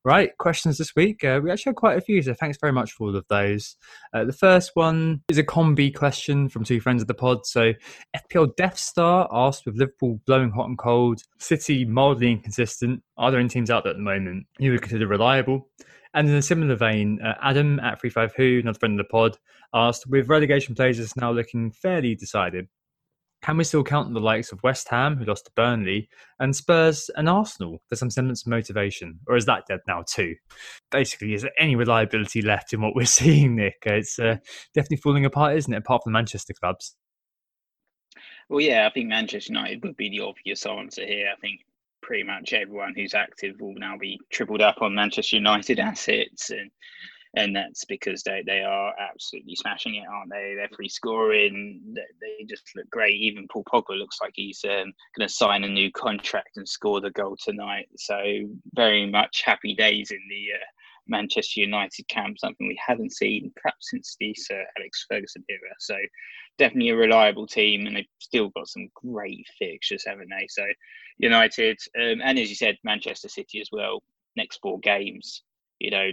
Right, questions this week. Uh, we actually had quite a few, so thanks very much for all of those. Uh, the first one is a combi question from two friends of the pod. So, FPL Death Star asked with Liverpool blowing hot and cold, City mildly inconsistent. Are there any teams out there at the moment you would consider reliable? And in a similar vein, uh, Adam at 35 Who, another friend of the pod, asked with relegation places now looking fairly decided, can we still count on the likes of West Ham, who lost to Burnley, and Spurs and Arsenal for some semblance of motivation? Or is that dead now too? Basically, is there any reliability left in what we're seeing, Nick? It's uh, definitely falling apart, isn't it, apart from the Manchester clubs? Well, yeah, I think Manchester United would be the obvious answer here. I think pretty much everyone who's active will now be tripled up on Manchester United assets and and that's because they, they are absolutely smashing it, aren't they? They're free scoring. They, just look great. Even Paul Pogba looks like he's um, going to sign a new contract and score the goal tonight. So very much happy days in the uh, Manchester United camp. Something we haven't seen perhaps since the Sir Alex Ferguson era. So definitely a reliable team, and they've still got some great fixtures, haven't they? So United, um, and as you said, Manchester City as well. Next four games you know,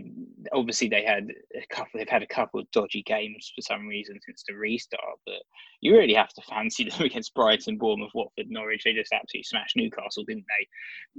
obviously they had a couple. They've had a couple of dodgy games for some reason since the restart, but you really have to fancy them against Brighton, Bournemouth, Watford, Norwich. They just absolutely smashed Newcastle, didn't they?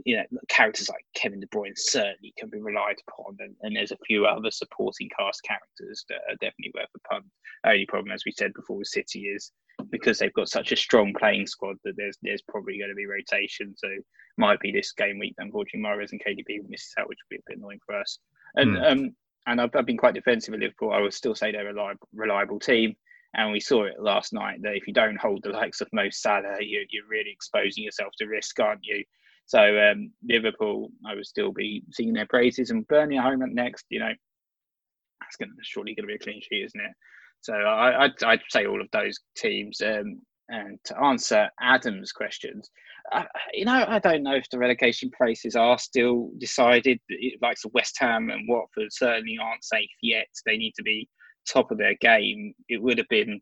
You know, characters like Kevin De Bruyne certainly can be relied upon, and, and there's a few other supporting cast characters that are definitely worth a punt. Only problem, as we said before, with City is because they've got such a strong playing squad that there's there's probably going to be rotation. So might be this game week. Unfortunately, Mahrez and KDB misses out, which would be a bit annoying for us. And mm. um, and I've, I've, been quite defensive of Liverpool. I would still say they're a reliable, reliable team. And we saw it last night that if you don't hold the likes of Mo Salah, you, you're really exposing yourself to risk, aren't you? So um, Liverpool, I would still be singing their praises. And Burnley at home at next, you know, that's going to surely going to be a clean sheet, isn't it? So I, would I'd say all of those teams. Um, and to answer Adam's questions, you know, I don't know if the relegation places are still decided. Like the West Ham and Watford certainly aren't safe yet. They need to be top of their game. It would have been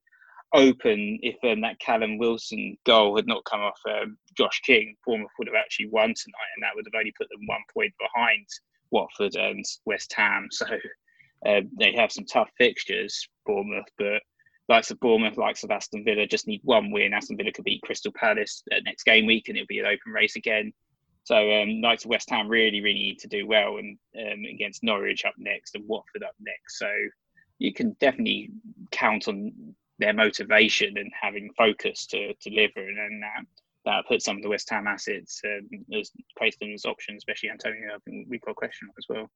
open if um, that Callum Wilson goal had not come off um, Josh King. Bournemouth would have actually won tonight, and that would have only put them one point behind Watford and West Ham. So uh, they have some tough fixtures, Bournemouth, but likes of Bournemouth, likes of Aston Villa just need one win. Aston Villa could beat Crystal Palace uh, next game week and it'll be an open race again. So um, Knights of West Ham really, really need to do well and um, against Norwich up next and Watford up next. So you can definitely count on their motivation and having focus to deliver, and then that that put some of the West Ham assets um, as as options, especially Antonio. I think we've got a question as well.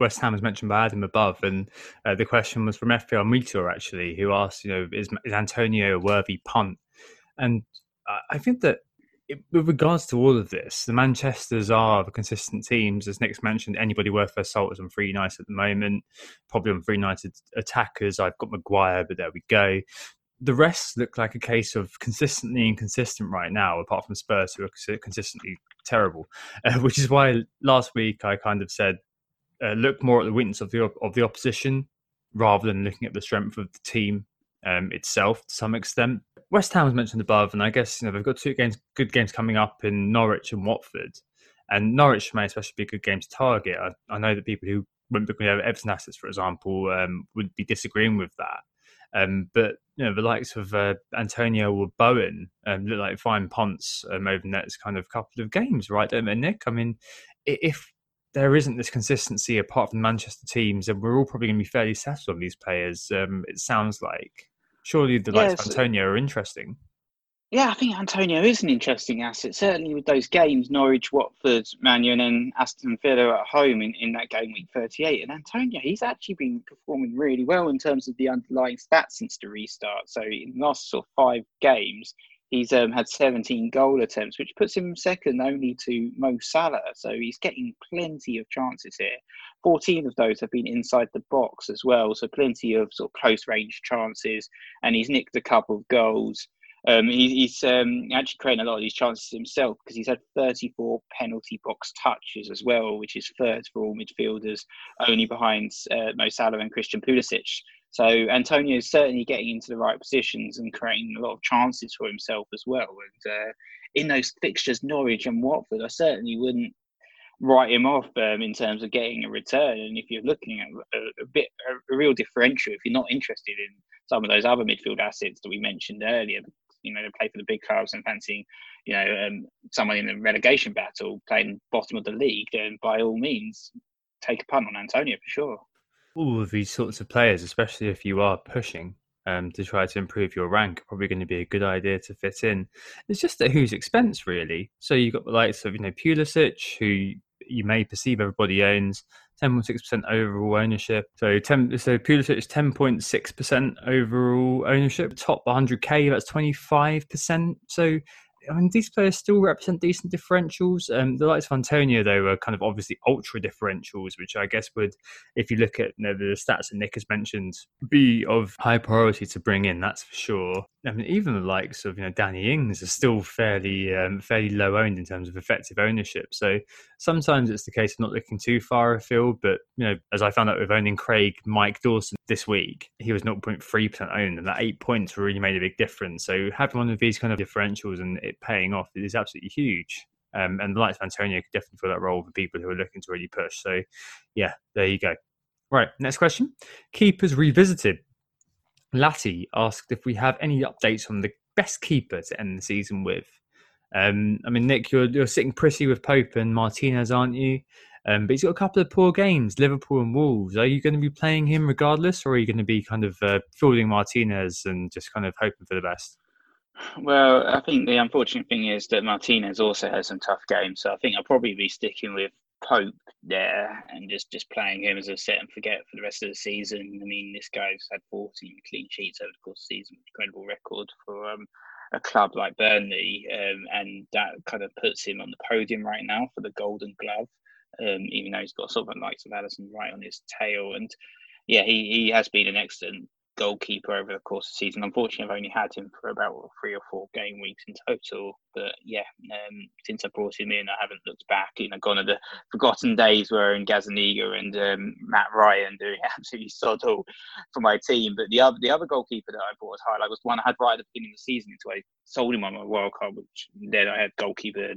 West Ham was mentioned by Adam above, and uh, the question was from FPL Meteor actually, who asked, you know, is, is Antonio a worthy punt? And I think that it, with regards to all of this, the Manchesters are the consistent teams. As Nick's mentioned, anybody worth their salt is on Free United at the moment. Probably on Free United attackers. I've got Maguire, but there we go. The rest look like a case of consistently inconsistent right now, apart from Spurs, who are consistently terrible. Uh, which is why last week I kind of said uh, look more at the weakness of the of the opposition rather than looking at the strength of the team um, itself to some extent. West Ham was mentioned above, and I guess you know they've got two games, good games coming up in Norwich and Watford, and Norwich may especially be a good game to target. I, I know that people who wouldn't be have Everton assets, for example, um, would be disagreeing with that. Um, but you know the likes of uh, Antonio or Bowen um, look like fine punts um, over the next kind of couple of games, right? Don't they, Nick? I mean, if there isn't this consistency apart from Manchester teams, and we're all probably going to be fairly settled on these players. Um, it sounds like surely the likes of Antonio are interesting. Yeah, I think Antonio is an interesting asset. Certainly with those games, Norwich, Watford, Manu, and then Aston Villa at home in, in that game week 38. And Antonio, he's actually been performing really well in terms of the underlying stats since the restart. So in the last sort of five games, he's um, had 17 goal attempts, which puts him second only to Mo Salah. So he's getting plenty of chances here. 14 of those have been inside the box as well. So plenty of sort of close range chances. And he's nicked a couple of goals. Um, he, he's um, actually creating a lot of these chances himself because he's had 34 penalty box touches as well, which is third for all midfielders, only behind uh, Mo Salah and Christian Pulisic. So Antonio is certainly getting into the right positions and creating a lot of chances for himself as well. And uh, in those fixtures, Norwich and Watford, I certainly wouldn't write him off um, in terms of getting a return. And if you're looking at a, a bit a, a, real differential, if you're not interested in some of those other midfield assets that we mentioned earlier, you know, they play for the big clubs and fancying, you know, um, someone in the relegation battle playing bottom of the league, then by all means, take a punt on Antonio for sure. All of these sorts of players, especially if you are pushing um, to try to improve your rank, probably going to be a good idea to fit in. It's just at whose expense, really. So you've got the likes of, you know, Pulisic, who you may perceive everybody owns, 10.6% overall ownership. So 10, so Pulisic is 10.6% overall ownership. Top 100k, that's 25%. So I mean, these players still represent decent differentials. Um, the likes of Antonio, though, are kind of obviously ultra differentials, which I guess would, if you look at you know, the stats that Nick has mentioned, be of high priority to bring in. That's for sure. I mean, even the likes of you know Danny Ings are still fairly um, fairly low owned in terms of effective ownership. So sometimes it's the case of not looking too far afield. But you know, as I found out with owning Craig Mike Dawson this week, he was 0.3 percent owned, and that eight points really made a big difference. So having one of these kind of differentials and it paying off is absolutely huge. Um, and the likes of Antonio could definitely fill that role for people who are looking to really push. So yeah, there you go. Right, next question. Keepers revisited. Latty asked if we have any updates on the best keeper to end the season with. Um, I mean, Nick, you're, you're sitting pretty with Pope and Martinez, aren't you? Um, but he's got a couple of poor games, Liverpool and Wolves. Are you going to be playing him regardless, or are you going to be kind of uh, fielding Martinez and just kind of hoping for the best? Well, I think the unfortunate thing is that Martinez also has some tough games, so I think I'll probably be sticking with Pope there and just just playing him as a set and forget for the rest of the season. I mean, this guy's had 14 clean sheets over the course of the season, incredible record for um, a club like Burnley, um, and that kind of puts him on the podium right now for the Golden Glove. Um, even though he's got sort of likes of Alisson right on his tail, and yeah, he, he has been an excellent goalkeeper over the course of the season. Unfortunately, I've only had him for about three or four game weeks in total. But yeah, um, since I brought him in, I haven't looked back. You know, gone to the forgotten days where in Gazzaniga and um, Matt Ryan doing absolutely sod all for my team. But the other the other goalkeeper that I brought as highlight was one I had right at the beginning of the season until I sold him on my wild card, which then I had goalkeeper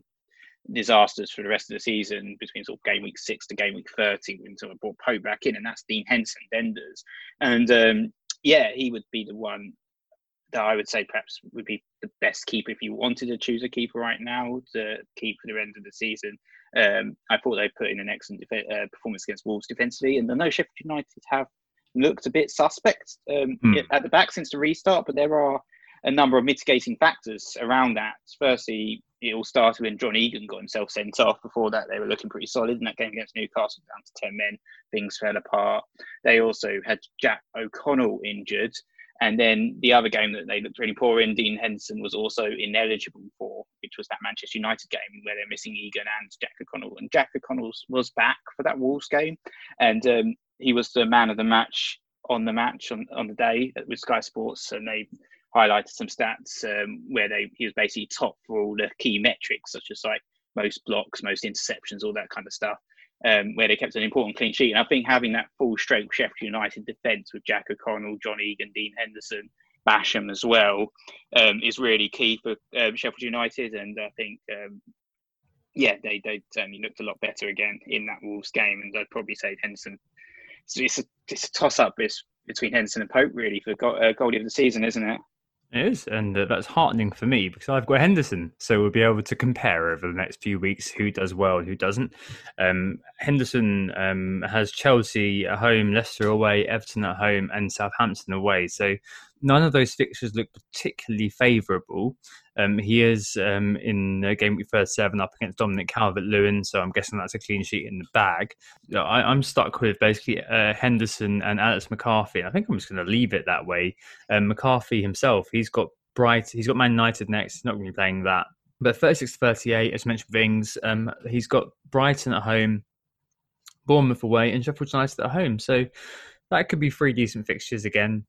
disasters for the rest of the season between sort of game week six to game week 30 until I brought Pope back in, and that's Dean Henderson, Denders. And um, yeah, he would be the one that I would say perhaps would be the best keeper if you wanted to choose a keeper right now to keep for the end of the season. Um, I thought they put in an excellent def- uh, performance against Wolves defensively, and I know Sheffield United have looked a bit suspect um, mm. at the back since the restart, but there are a number of mitigating factors around that. Firstly, it all started when John Egan got himself sent off. Before that, they were looking pretty solid in that game against Newcastle, down to 10 men. Things fell apart. They also had Jack O'Connell injured. And then the other game that they looked really poor in, Dean Henderson was also ineligible for, which was that Manchester United game where they're missing Egan and Jack O'Connell. And Jack O'Connell was back for that Wolves game. And um, he was the man of the match on the match on, on the day with Sky Sports. And they highlighted some stats um, where they he was basically top for all the key metrics such as like most blocks, most interceptions, all that kind of stuff. Um, where they kept an important clean sheet. And I think having that full strength Sheffield United defence with Jack O'Connell, John Egan, Dean Henderson, Basham as well um, is really key for um, Sheffield United. And I think, um, yeah, they, they certainly looked a lot better again in that Wolves game. And I'd probably say Henderson. So it's a, it's a toss up between Henderson and Pope, really, for go- uh, goalie of the season, isn't it? It is, and uh, that's heartening for me because I've got Henderson, so we'll be able to compare over the next few weeks who does well and who doesn't. Um, Henderson um, has Chelsea at home, Leicester away, Everton at home, and Southampton away. So none of those fixtures look particularly favourable. Um, he is um, in a game week first seven up against Dominic Calvert Lewin, so I'm guessing that's a clean sheet in the bag. I, am stuck with basically uh, Henderson and Alex McCarthy. I think I'm just going to leave it that way. Um, McCarthy himself, he's got Bright, he's got Man United next. He's not going to be playing that. But 36 38, as mentioned, Vings, um, he's got Brighton at home, Bournemouth away, and Sheffield United at home. So that could be three decent fixtures again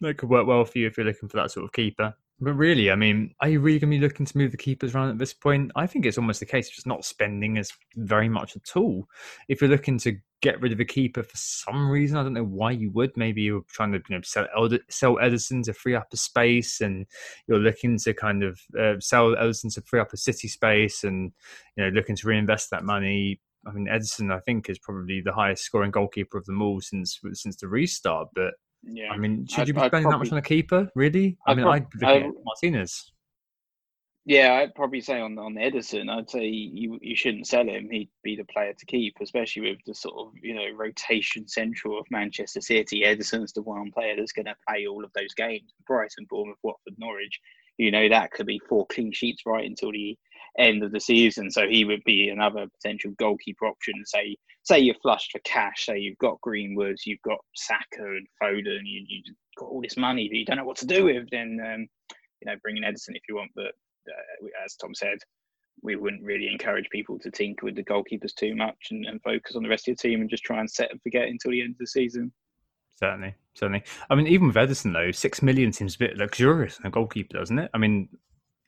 that could work well for you if you're looking for that sort of keeper. But really, I mean, are you really going to be looking to move the keepers around at this point? I think it's almost the case of just not spending as very much at all. If you're looking to get rid of a keeper for some reason, I don't know why you would. Maybe you're trying to you know, sell, sell Ederson to free up a space, and you're looking to kind of uh, sell Ederson to free up a city space, and you know looking to reinvest that money. I mean, Ederson, I think, is probably the highest scoring goalkeeper of them all since since the restart. But yeah. I mean, should I'd, you be spending that much on a keeper? Really? I I'd mean, I'd looking at Martinez. Yeah, I'd probably say on on Ederson, I'd say you you shouldn't sell him. He'd be the player to keep, especially with the sort of you know rotation central of Manchester City. Ederson's the one player that's going to play all of those games. Brighton, Bournemouth, Watford, Norwich. You know that could be four clean sheets right until the end of the season. So he would be another potential goalkeeper option. Say say you're flushed for cash. Say you've got Greenwood, you've got Saka and Foden. You you got all this money that you don't know what to do with. Then um, you know bring in Ederson if you want. But uh, as Tom said, we wouldn't really encourage people to tinker with the goalkeepers too much and, and focus on the rest of your team and just try and set and forget until the end of the season. Certainly, certainly. I mean, even with Ederson though, six million seems a bit luxurious in a goalkeeper, doesn't it? I mean,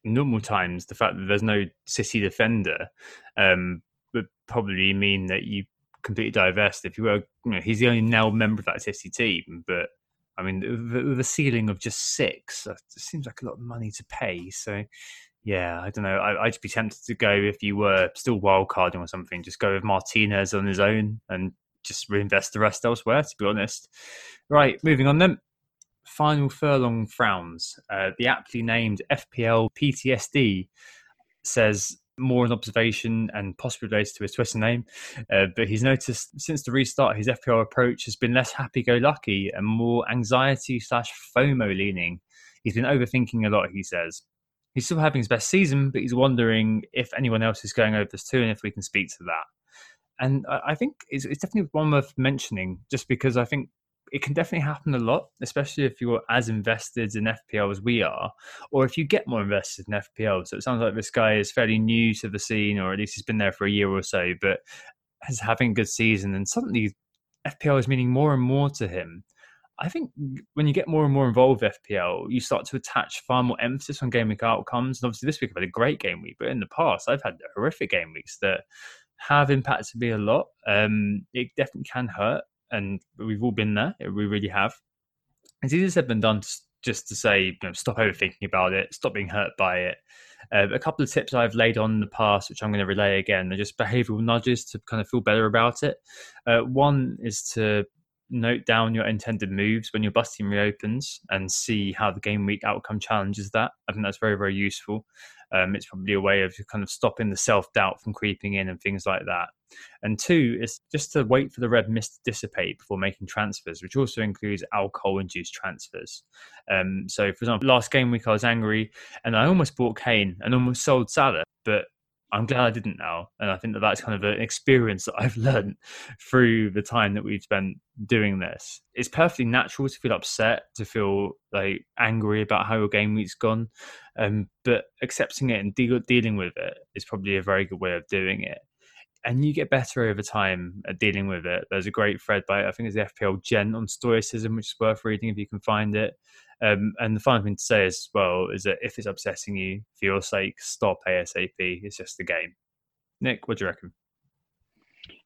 normal times, the fact that there's no City defender um, would probably mean that you completely divest. If you were, you know, he's the only now member of that City team, but I mean, with a ceiling of just six, it seems like a lot of money to pay. So, yeah, I don't know. I, would be tempted to go if you were still wildcarding or something. Just go with Martinez on his own and just reinvest the rest elsewhere. To be honest, right. Moving on then final furlong frowns. Uh, the aptly named FPL PTSD says more an observation and possibly related to his Twitter name. Uh, but he's noticed since the restart, his FPL approach has been less happy-go-lucky and more anxiety slash FOMO leaning. He's been overthinking a lot. He says he's still having his best season, but he's wondering if anyone else is going over this too, and if we can speak to that. And I think it's, it's definitely one worth mentioning, just because I think it can definitely happen a lot, especially if you're as invested in FPL as we are, or if you get more invested in FPL. So it sounds like this guy is fairly new to the scene, or at least he's been there for a year or so, but is having a good season, and suddenly FPL is meaning more and more to him. I think when you get more and more involved with FPL, you start to attach far more emphasis on game week outcomes. And obviously, this week I've had a great game week, but in the past, I've had horrific game weeks that have impacted me a lot. Um, it definitely can hurt and we've all been there. We really have. It's easier said than done just to say, you know, stop overthinking about it, stop being hurt by it. Uh, a couple of tips I've laid on in the past, which I'm going to relay again, are just behavioral nudges to kind of feel better about it. Uh, one is to note down your intended moves when your bus team reopens and see how the game week outcome challenges that. I think that's very, very useful. Um, it's probably a way of kind of stopping the self doubt from creeping in and things like that. And two is just to wait for the red mist to dissipate before making transfers, which also includes alcohol induced transfers. Um, so, for example, last game week I was angry and I almost bought Kane and almost sold Salah, but I'm glad I didn't now. And I think that that's kind of an experience that I've learned through the time that we've spent doing this. It's perfectly natural to feel upset, to feel like angry about how your game week's gone. Um, but accepting it and de- dealing with it is probably a very good way of doing it. And you get better over time at dealing with it. There's a great thread by, I think it's the FPL Gen on Stoicism, which is worth reading if you can find it. Um, and the final thing to say as well is that if it's upsetting you for your sake, stop ASAP. It's just a game. Nick, what do you reckon?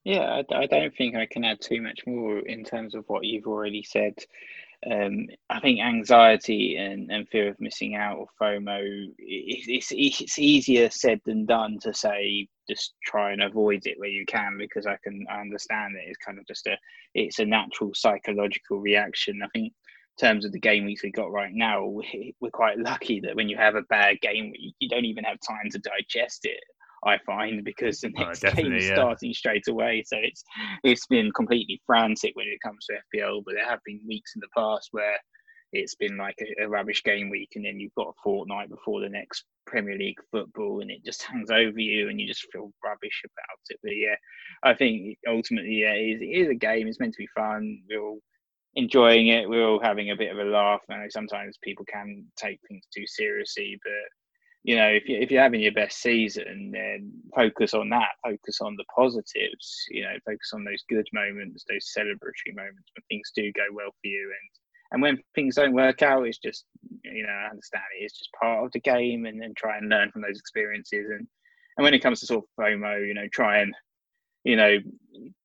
Yeah, I, I don't think I can add too much more in terms of what you've already said. Um, I think anxiety and, and fear of missing out or FOMO, it's, it's easier said than done to say just try and avoid it where you can because I can I understand it. It's kind of just a it's a natural psychological reaction. I think terms of the game weeks we got right now, we're quite lucky that when you have a bad game week, you don't even have time to digest it. I find because the next oh, game is yeah. starting straight away, so it's it's been completely frantic when it comes to FPL. But there have been weeks in the past where it's been like a, a, rubbish game week, and then you've got a fortnight before the next Premier League football, and it just hangs over you, and you just feel rubbish about it. But yeah, I think ultimately, yeah, it is, it is a game. It's meant to be fun. We're all enjoying it. We're all having a bit of a laugh. I know sometimes people can take things too seriously, but you know, if you if you're having your best season, then focus on that. Focus on the positives. You know, focus on those good moments, those celebratory moments when things do go well for you, and and when things don't work out, it's just you know, I understand it. It's just part of the game, and then try and learn from those experiences. And and when it comes to sort of FOMO, you know, try and you know,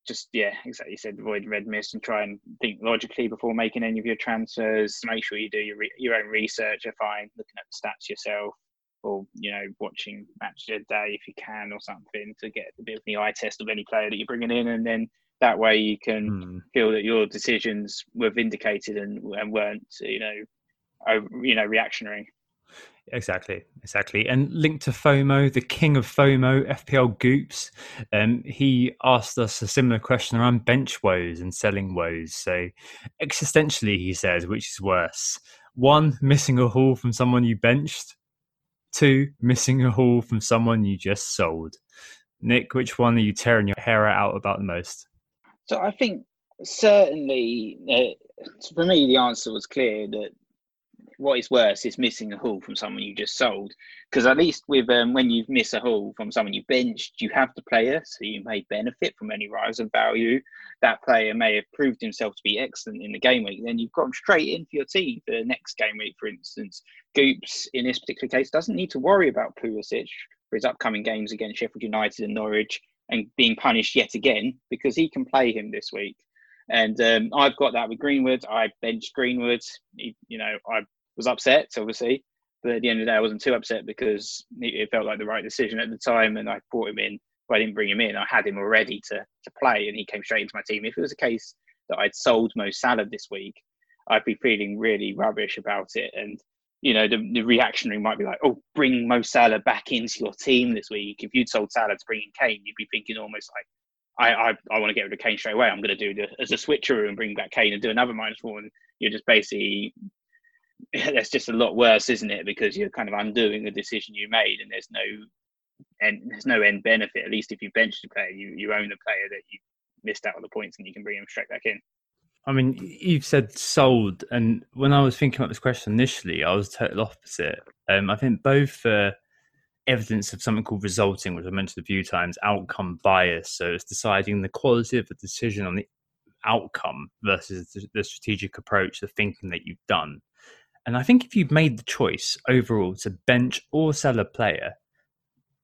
just yeah, exactly. You said avoid red mist and try and think logically before making any of your transfers. Make sure you do your re- your own research. If I find looking at the stats yourself or you know watching match of the day if you can or something to get a bit of the eye test of any player that you're bringing in and then that way you can mm. feel that your decisions were vindicated and, and weren't you know over, you know reactionary Exactly, exactly. And linked to FOMO, the king of FOMO, FPL Goops, um, he asked us a similar question around bench woes and selling woes. So, existentially, he says, which is worse? One, missing a haul from someone you benched, Two, missing a haul from someone you just sold. Nick, which one are you tearing your hair out about the most? So I think certainly uh, for me the answer was clear that what is worse is missing a haul from someone you just sold. Because at least with um, when you miss a haul from someone you benched, you have the player, so you may benefit from any rise of value. That player may have proved himself to be excellent in the game week. Then you've got him straight in for your team for the next game week, for instance. Goops, in this particular case, doesn't need to worry about Pulisic for his upcoming games against Sheffield United and Norwich and being punished yet again because he can play him this week. And um, I've got that with Greenwood. I benched Greenwood. He, you know, I was upset, obviously, but at the end of the day, I wasn't too upset because it felt like the right decision at the time, and I brought him in. Well, I didn't bring him in; I had him already to to play, and he came straight into my team. If it was a case that I'd sold Mo Salah this week, I'd be feeling really rubbish about it, and you know the, the reactionary might be like, "Oh, bring Mo Salah back into your team this week." If you'd sold Salah to bring in Kane, you'd be thinking almost like, I, I, I want to get rid of Kane straight away. I'm going to do the as a switcheroo and bring back Kane and do another minus. And you're just basically that's just a lot worse, isn't it? Because you're kind of undoing a decision you made, and there's no and there's no end benefit. At least if you bench the player, you you own the player that you missed out on the points, and you can bring him straight back in. I mean, you've said sold, and when I was thinking about this question initially, I was total opposite. Um, I think both uh, evidence of something called resulting, which I mentioned a few times, outcome bias. So it's deciding the quality of the decision on the outcome versus the, the strategic approach, the thinking that you've done. And I think if you've made the choice overall to bench or sell a player,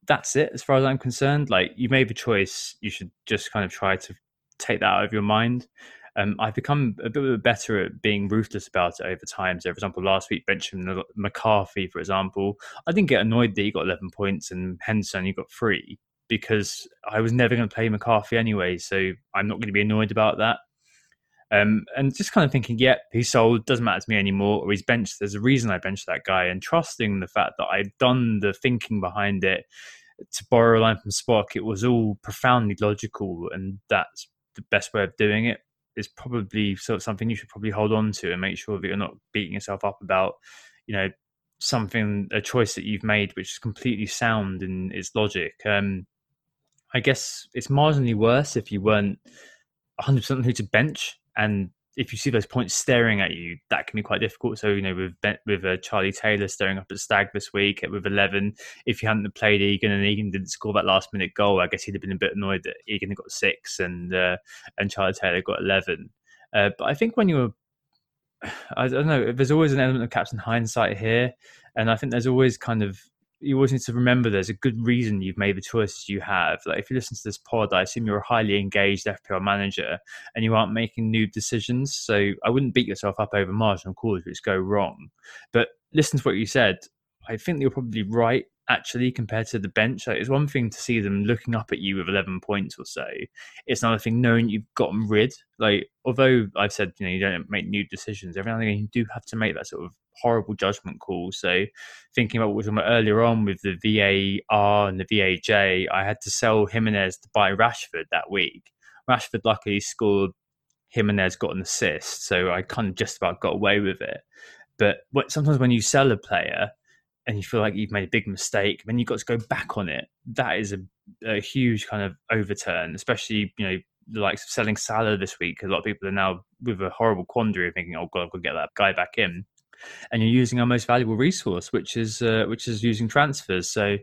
that's it as far as I'm concerned. Like you made the choice, you should just kind of try to take that out of your mind. Um, I've become a bit better at being ruthless about it over time. So, for example, last week, benching McCarthy, for example, I didn't get annoyed that he got 11 points and Henderson, you got three because I was never going to play McCarthy anyway. So, I'm not going to be annoyed about that. Um, and just kind of thinking, yeah, he's sold, doesn't matter to me anymore, or he's benched. There's a reason I benched that guy, and trusting the fact that I'd done the thinking behind it. To borrow a line from Spock, it was all profoundly logical, and that's the best way of doing it. Is probably sort of something you should probably hold on to and make sure that you're not beating yourself up about, you know, something a choice that you've made which is completely sound in its logic. Um, I guess it's marginally worse if you weren't 100% who to bench and if you see those points staring at you, that can be quite difficult. So you know, with with uh, Charlie Taylor staring up at Stag this week with eleven, if you hadn't played Egan and Egan didn't score that last minute goal, I guess he'd have been a bit annoyed that Egan got six and uh, and Charlie Taylor got eleven. Uh, but I think when you're, I don't know, there's always an element of captain hindsight here, and I think there's always kind of you always need to remember there's a good reason you've made the choices you have. Like if you listen to this pod, I assume you're a highly engaged FPL manager and you aren't making new decisions. So I wouldn't beat yourself up over marginal calls which go wrong. But listen to what you said. I think you're probably right actually compared to the bench. Like, it's one thing to see them looking up at you with 11 points or so. It's another thing knowing you've gotten rid. Like, although I've said, you know, you don't make new decisions, every now and then you do have to make that sort of horrible judgment call. So, thinking about what about earlier on with the VAR and the VAJ, I had to sell Jimenez to buy Rashford that week. Rashford luckily scored Jimenez got an assist, so I kind of just about got away with it. But what, sometimes when you sell a player and you feel like you've made a big mistake, then you've got to go back on it. That is a, a huge kind of overturn, especially you know of selling Salah this week. A lot of people are now with a horrible quandary of thinking, "Oh God, I've got to get that guy back in." And you're using our most valuable resource, which is uh, which is using transfers. So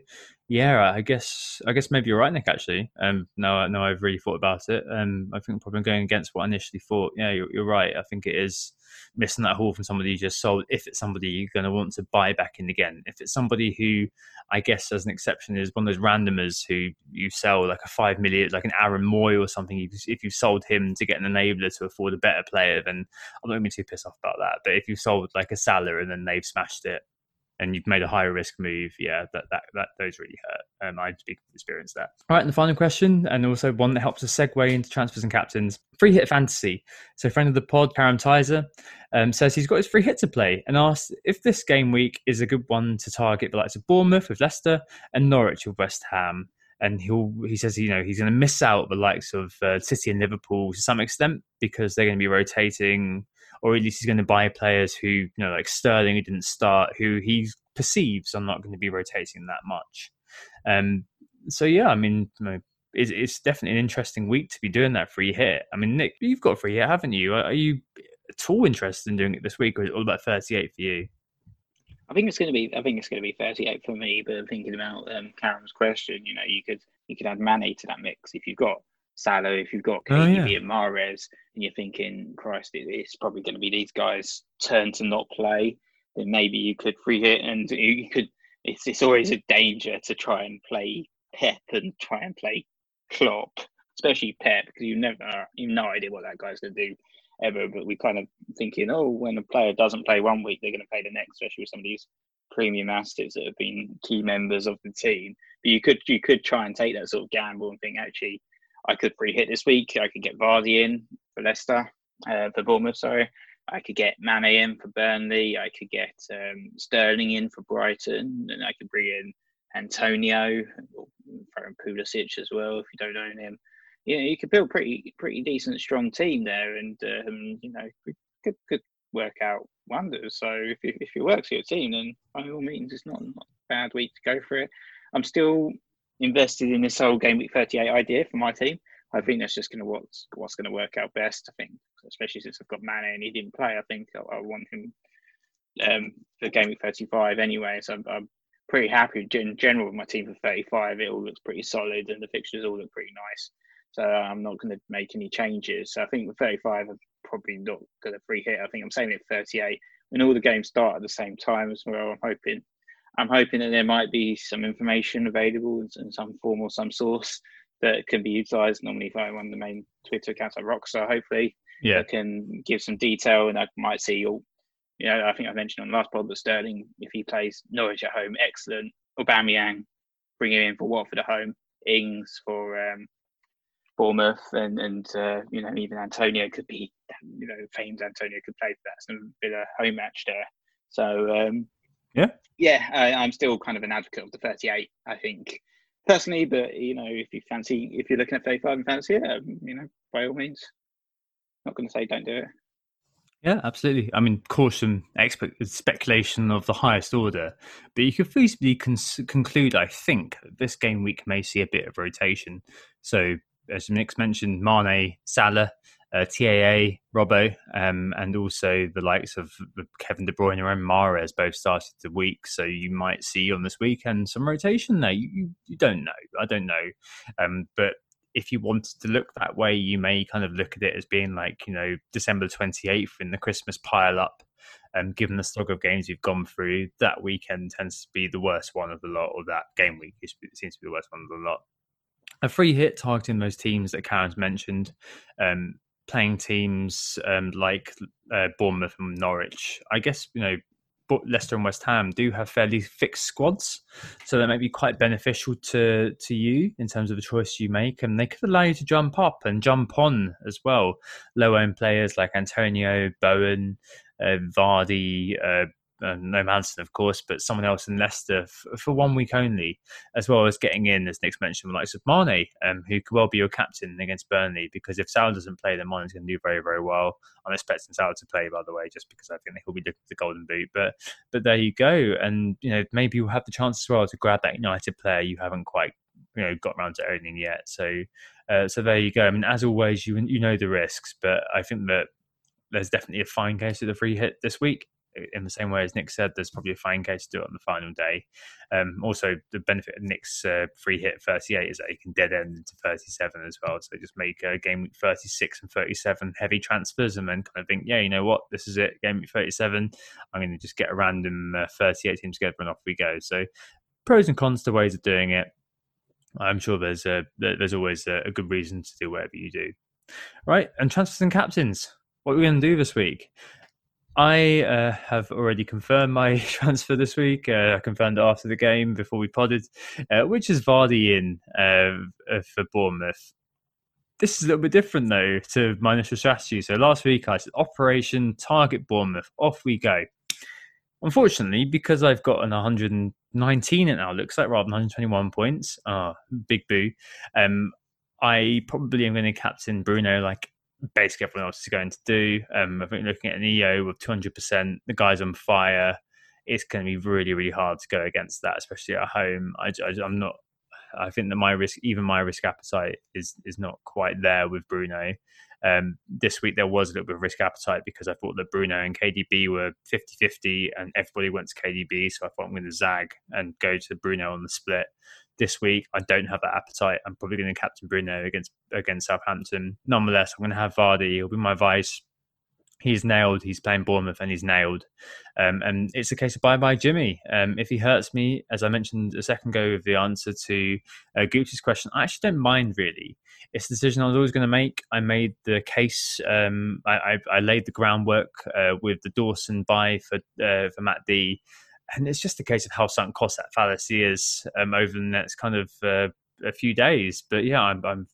yeah, I guess I guess maybe you're right, Nick. Actually, um, no, no, I've really thought about it. Um, I think probably going against what I initially thought. Yeah, you're, you're right. I think it is missing that haul from somebody you just sold. If it's somebody you're going to want to buy back in again, if it's somebody who, I guess, as an exception, is one of those randomers who you sell like a five million, like an Aaron Mooy or something. If you sold him to get an enabler to afford a better player, then I'm not going to be too pissed off about that. But if you sold like a Salah and then they've smashed it, and you've made a higher risk move, yeah, that that, that those really hurt. Um, I speak from experience. All right, and the final question, and also one that helps us segue into transfers and captains. Free hit fantasy. So, friend of the pod, Karam Tizer, um, says he's got his free hit to play and asks if this game week is a good one to target the likes of Bournemouth with Leicester and Norwich with West Ham. And he'll he says you know he's going to miss out the likes of uh, City and Liverpool to some extent because they're going to be rotating or at least he's going to buy players who, you know, like Sterling, who didn't start, who he perceives are not going to be rotating that much. Um, so yeah, I mean, you know, it's, it's, definitely an interesting week to be doing that free hit. I mean, Nick, you've got free hit, haven't you? Are you at all interested in doing it this week, or is it all about thirty-eight for you? I think it's going to be. I think it's going to be thirty-eight for me. But I'm thinking about um, Karen's question, you know, you could you could add Mane to that mix if you've got Salah, if you've got KDB oh, yeah. and Mahrez, and you're thinking, Christ, it's probably going to be these guys' turn to not play, then maybe you could free hit and you could. It's it's always a danger to try and play Pep and try and play Klopp, especially Pep, because you never you've no idea what that guy's going to do ever. But we kind of thinking, oh, when a player doesn't play one week, they're going to play the next, especially with some of these premium assets that have been key members of the team. But you could you could try and take that sort of gamble and think actually I could free hit this week. I could get Vardy in for Leicester, uh, for Bournemouth, sorry. I could get Mane in for Burnley. I could get um, Sterling in for Brighton, and I could bring in Antonio, in Pulisic as well if you don't own him. Yeah, you could build pretty pretty decent, strong team there, and um, you know could could work out wonders. So if it, if it works for your team, then by all means, it's not, not a bad week to go for it. I'm still invested in this whole game week 38 idea for my team. I think that's just going to what's what's going to work out best. I think, especially since I've got Mane and he didn't play, I think I, I want him um, for game week 35 anyway. So I'm, I'm, pretty happy in general with my team for 35. It all looks pretty solid and the fixtures all look pretty nice. So I'm not going to make any changes. So I think the 35 I'm probably not going to free hit. I think I'm saying it 38 when all the games start at the same time as well. I'm hoping I'm hoping that there might be some information available in some form or some source that can be utilized. Normally, if I'm on the main Twitter account like Rockstar, hopefully, yeah, I can give some detail, and I might see all. You know, I think I mentioned on the last pod that Sterling, if he plays Norwich at home, excellent. Aubameyang, bring him in for Watford at home. Ings for um, Bournemouth, and and uh, you know even Antonio could be, you know, famed Antonio could play for that Aston Villa home match there. So um, yeah, yeah, I, I'm still kind of an advocate of the 38. I think personally, but you know, if you fancy, if you're looking at 35 and fancy it, um, you know, by all means, not going to say don't do it. Yeah, absolutely. I mean, caution expect, speculation of the highest order, but you could feasibly con- conclude, I think, that this game week may see a bit of rotation. So, as Nick's mentioned, Mane, Salah, uh, TAA, Robbo, um, and also the likes of Kevin De Bruyne and Mahrez both started the week. So you might see on this weekend some rotation there. You, you, don't know. I don't know. Um, but if you wanted to look that way, you may kind of look at it as being like, you know, December 28th in the Christmas pile up. Um, given the stock of games you've gone through, that weekend tends to be the worst one of the lot, or that game week seems to be the worst one of the lot a free hit targeting those teams that Karen's mentioned. Um, playing teams um, like uh, Bournemouth and Norwich, I guess you know Leicester and West Ham do have fairly fixed squads, so that might be quite beneficial to to you in terms of the choice you make, and they could allow you to jump up and jump on as well. Low owned players like Antonio, Bowen, uh, Vardy, uh, uh, no Maddison, of course, but someone else in Leicester f- for one week only, as well as getting in, as Nick's mentioned, like of Mane, um, who could well be your captain against Burnley, because if Salah doesn't play, then Mane's going to do very, very well. I'm expecting Salah to play, by the way, just because I think he'll be looking for the golden boot. But but there you go, and you know maybe you'll have the chance as well to grab that United player you haven't quite you know got around to owning yet. So uh, so there you go. I mean, as always, you you know the risks, but I think that there's definitely a fine case of the free hit this week. In the same way as Nick said, there's probably a fine case to do it on the final day. Um, also, the benefit of Nick's uh, free hit 38 is that he can dead end into 37 as well. So just make uh, game week 36 and 37 heavy transfers, and then kind of think, yeah, you know what, this is it, game week 37. I'm going to just get a random uh, 38 team together, and off we go. So pros and cons to ways of doing it. I'm sure there's a there's always a, a good reason to do whatever you do. Right, and transfers and captains. What are we going to do this week? I uh, have already confirmed my transfer this week. Uh, I confirmed it after the game before we podded, uh, which is Vardy in uh, for Bournemouth. This is a little bit different though to my initial strategy. So last week I said Operation Target Bournemouth. Off we go. Unfortunately, because I've got an 119 it now looks like rather than 121 points. Ah, oh, big boo. Um, I probably am going to captain Bruno like basically everyone else is going to do. Um, I think looking at an EO with 200%, the guy's on fire. It's going to be really, really hard to go against that, especially at home. I, I, I'm not. I think that my risk, even my risk appetite, is is not quite there with Bruno. Um, this week there was a little bit of risk appetite because I thought that Bruno and KDB were 50-50 and everybody went to KDB, so I thought I'm going to zag and go to Bruno on the split this week. I don't have that appetite. I'm probably going to captain Bruno against against Southampton. Nonetheless, I'm going to have Vardy. He'll be my vice. He's nailed. He's playing Bournemouth and he's nailed. Um, and it's a case of bye bye Jimmy. Um, if he hurts me, as I mentioned a second ago with the answer to uh, Gucci's question, I actually don't mind really. It's a decision I was always going to make. I made the case. Um, I, I, I, laid the groundwork uh, with the Dawson buy for uh, for Matt D and it's just a case of how sunk cost that fallacy is um, over the next kind of uh, a few days. But yeah, I'm, I'm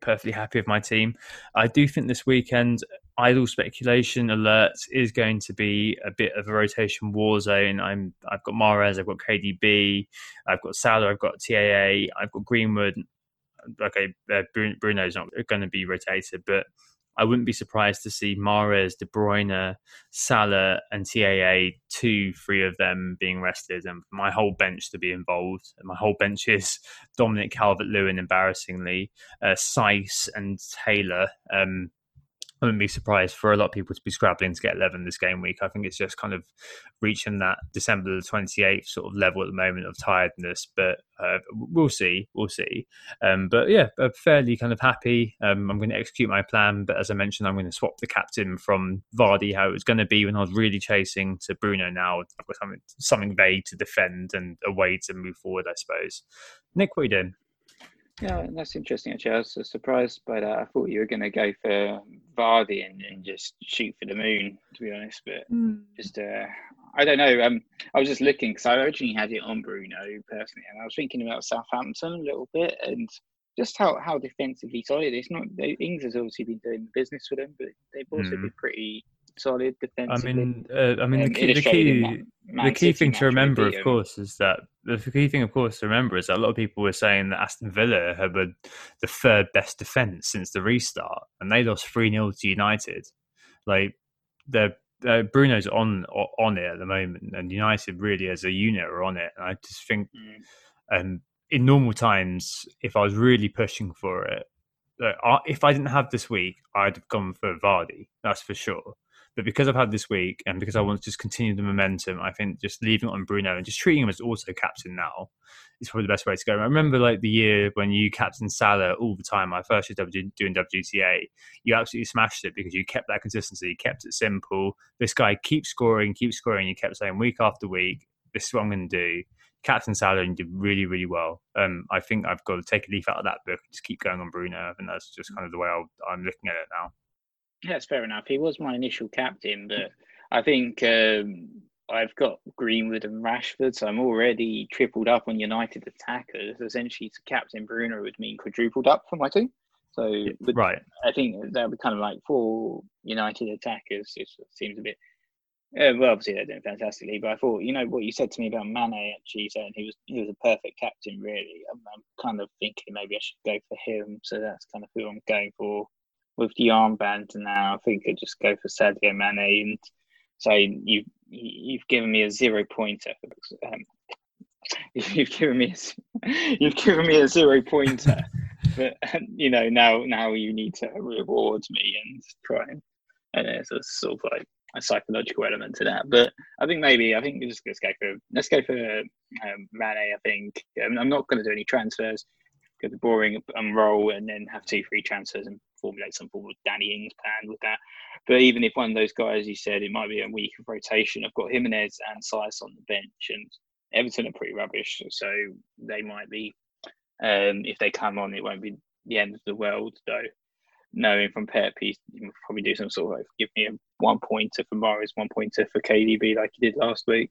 perfectly happy with my team. I do think this weekend, idle speculation alert is going to be a bit of a rotation war zone. I'm I've got Mahrez, I've got KDB, I've got Salah, I've got TAA, I've got Greenwood. Okay, uh, Bruno's not going to be rotated, but I wouldn't be surprised to see Mahrez, De Bruyne, Salah, and TAA, two, three of them being rested, and my whole bench to be involved. My whole bench is Dominic Calvert Lewin, embarrassingly, uh, Saïss, and Taylor. Um, I wouldn't be surprised for a lot of people to be scrabbling to get 11 this game week. I think it's just kind of reaching that December the 28th sort of level at the moment of tiredness, but uh, we'll see. We'll see. Um, but yeah, I'm fairly kind of happy. Um, I'm going to execute my plan, but as I mentioned, I'm going to swap the captain from Vardy, how it was going to be when I was really chasing, to Bruno now. I've got something, something vague to defend and a way to move forward, I suppose. Nick, what are you doing? Yeah, that's interesting. Actually, I was surprised by that. I thought you were going to go for Vardy and, and, just shoot for the moon, to be honest. But mm. just, uh, I don't know. Um, I was just looking because I originally had it on Bruno personally, and I was thinking about Southampton a little bit and just how, how defensively solid. It's not Ings has obviously been doing the business for them, but they've also mm. been pretty solid defensively. I mean, uh, I mean, the key, the key, the key thing to remember, of course, is that the key thing, of course, to remember is that a lot of people were saying that Aston Villa had the third best defense since the restart, and they lost three 0 to United. Like, the uh, Bruno's on on it at the moment, and United really as a unit are on it. And I just think, mm. um, in normal times, if I was really pushing for it, if I didn't have this week, I'd have gone for Vardy. That's for sure. But because I've had this week and because I want to just continue the momentum, I think just leaving it on Bruno and just treating him as also captain now is probably the best way to go. I remember like the year when you captain Salah all the time. My first year doing WTA, you absolutely smashed it because you kept that consistency, kept it simple. This guy keeps scoring, keeps scoring. You kept saying week after week, this is what I'm going to do. Captain Salah and did really, really well. Um, I think I've got to take a leaf out of that book and just keep going on Bruno. Think that's just kind of the way i am looking at it now. That's fair enough. He was my initial captain, but I think um, I've got Greenwood and Rashford, so I'm already tripled up on United attackers. Essentially, to captain Bruno would mean quadrupled up for my team. So, right, I think that would be kind of like four United attackers. It seems a bit Yeah, well, obviously they're doing fantastically, but I thought, you know, what you said to me about Mane actually saying he was he was a perfect captain. Really, I'm, I'm kind of thinking maybe I should go for him. So that's kind of who I'm going for with the armband now. I think I just go for Sadio Mane and say you you've given me a zero pointer. Um, you've given me a, you've given me a zero pointer, but you know now now you need to reward me and try and and there's a sort of like a psychological element to that. But I think maybe I think just let's go for let's go for um, Mane. I think um, I'm not going to do any transfers. Go the boring and roll, and then have two free transfers and formulate some form of Danny Ings plan with that. But even if one of those guys, you said it might be a week of rotation, I've got Jimenez and Saïss on the bench, and Everton are pretty rubbish, so they might be. Um, if they come on, it won't be the end of the world, though knowing from Pep, he's probably do some sort of like, give me a one pointer for Mahrez, one pointer for KDB like he did last week.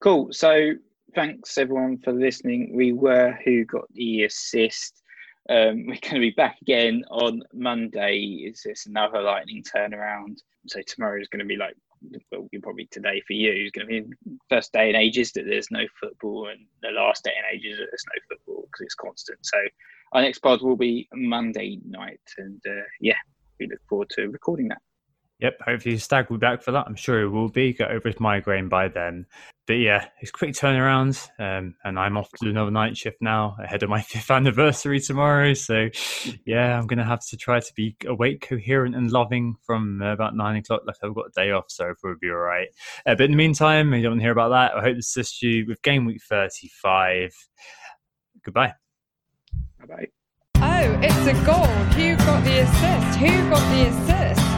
Cool. So thanks everyone for listening. We were who got the assist. Um, we're going to be back again on Monday. Is this another lightning turnaround? So tomorrow is going to be like, well, probably today for you is going to be first day in ages that there's no football, and the last day in ages that there's no football because it's constant. So our next pod will be Monday night, and uh, yeah, we look forward to recording that. Yep, hopefully Stag will be back for that. I'm sure he will be. Get over his migraine by then. But yeah, it's quick turnaround, um, and I'm off to another night shift now ahead of my fifth anniversary tomorrow. So yeah, I'm going to have to try to be awake, coherent, and loving from uh, about nine o'clock. Like I've got a day off, so it'll be all right. Uh, but in the meantime, if you don't want to hear about that. I hope to assist you with game week 35. Goodbye. Bye bye. Oh, it's a goal. Who got the assist? Who got the assist?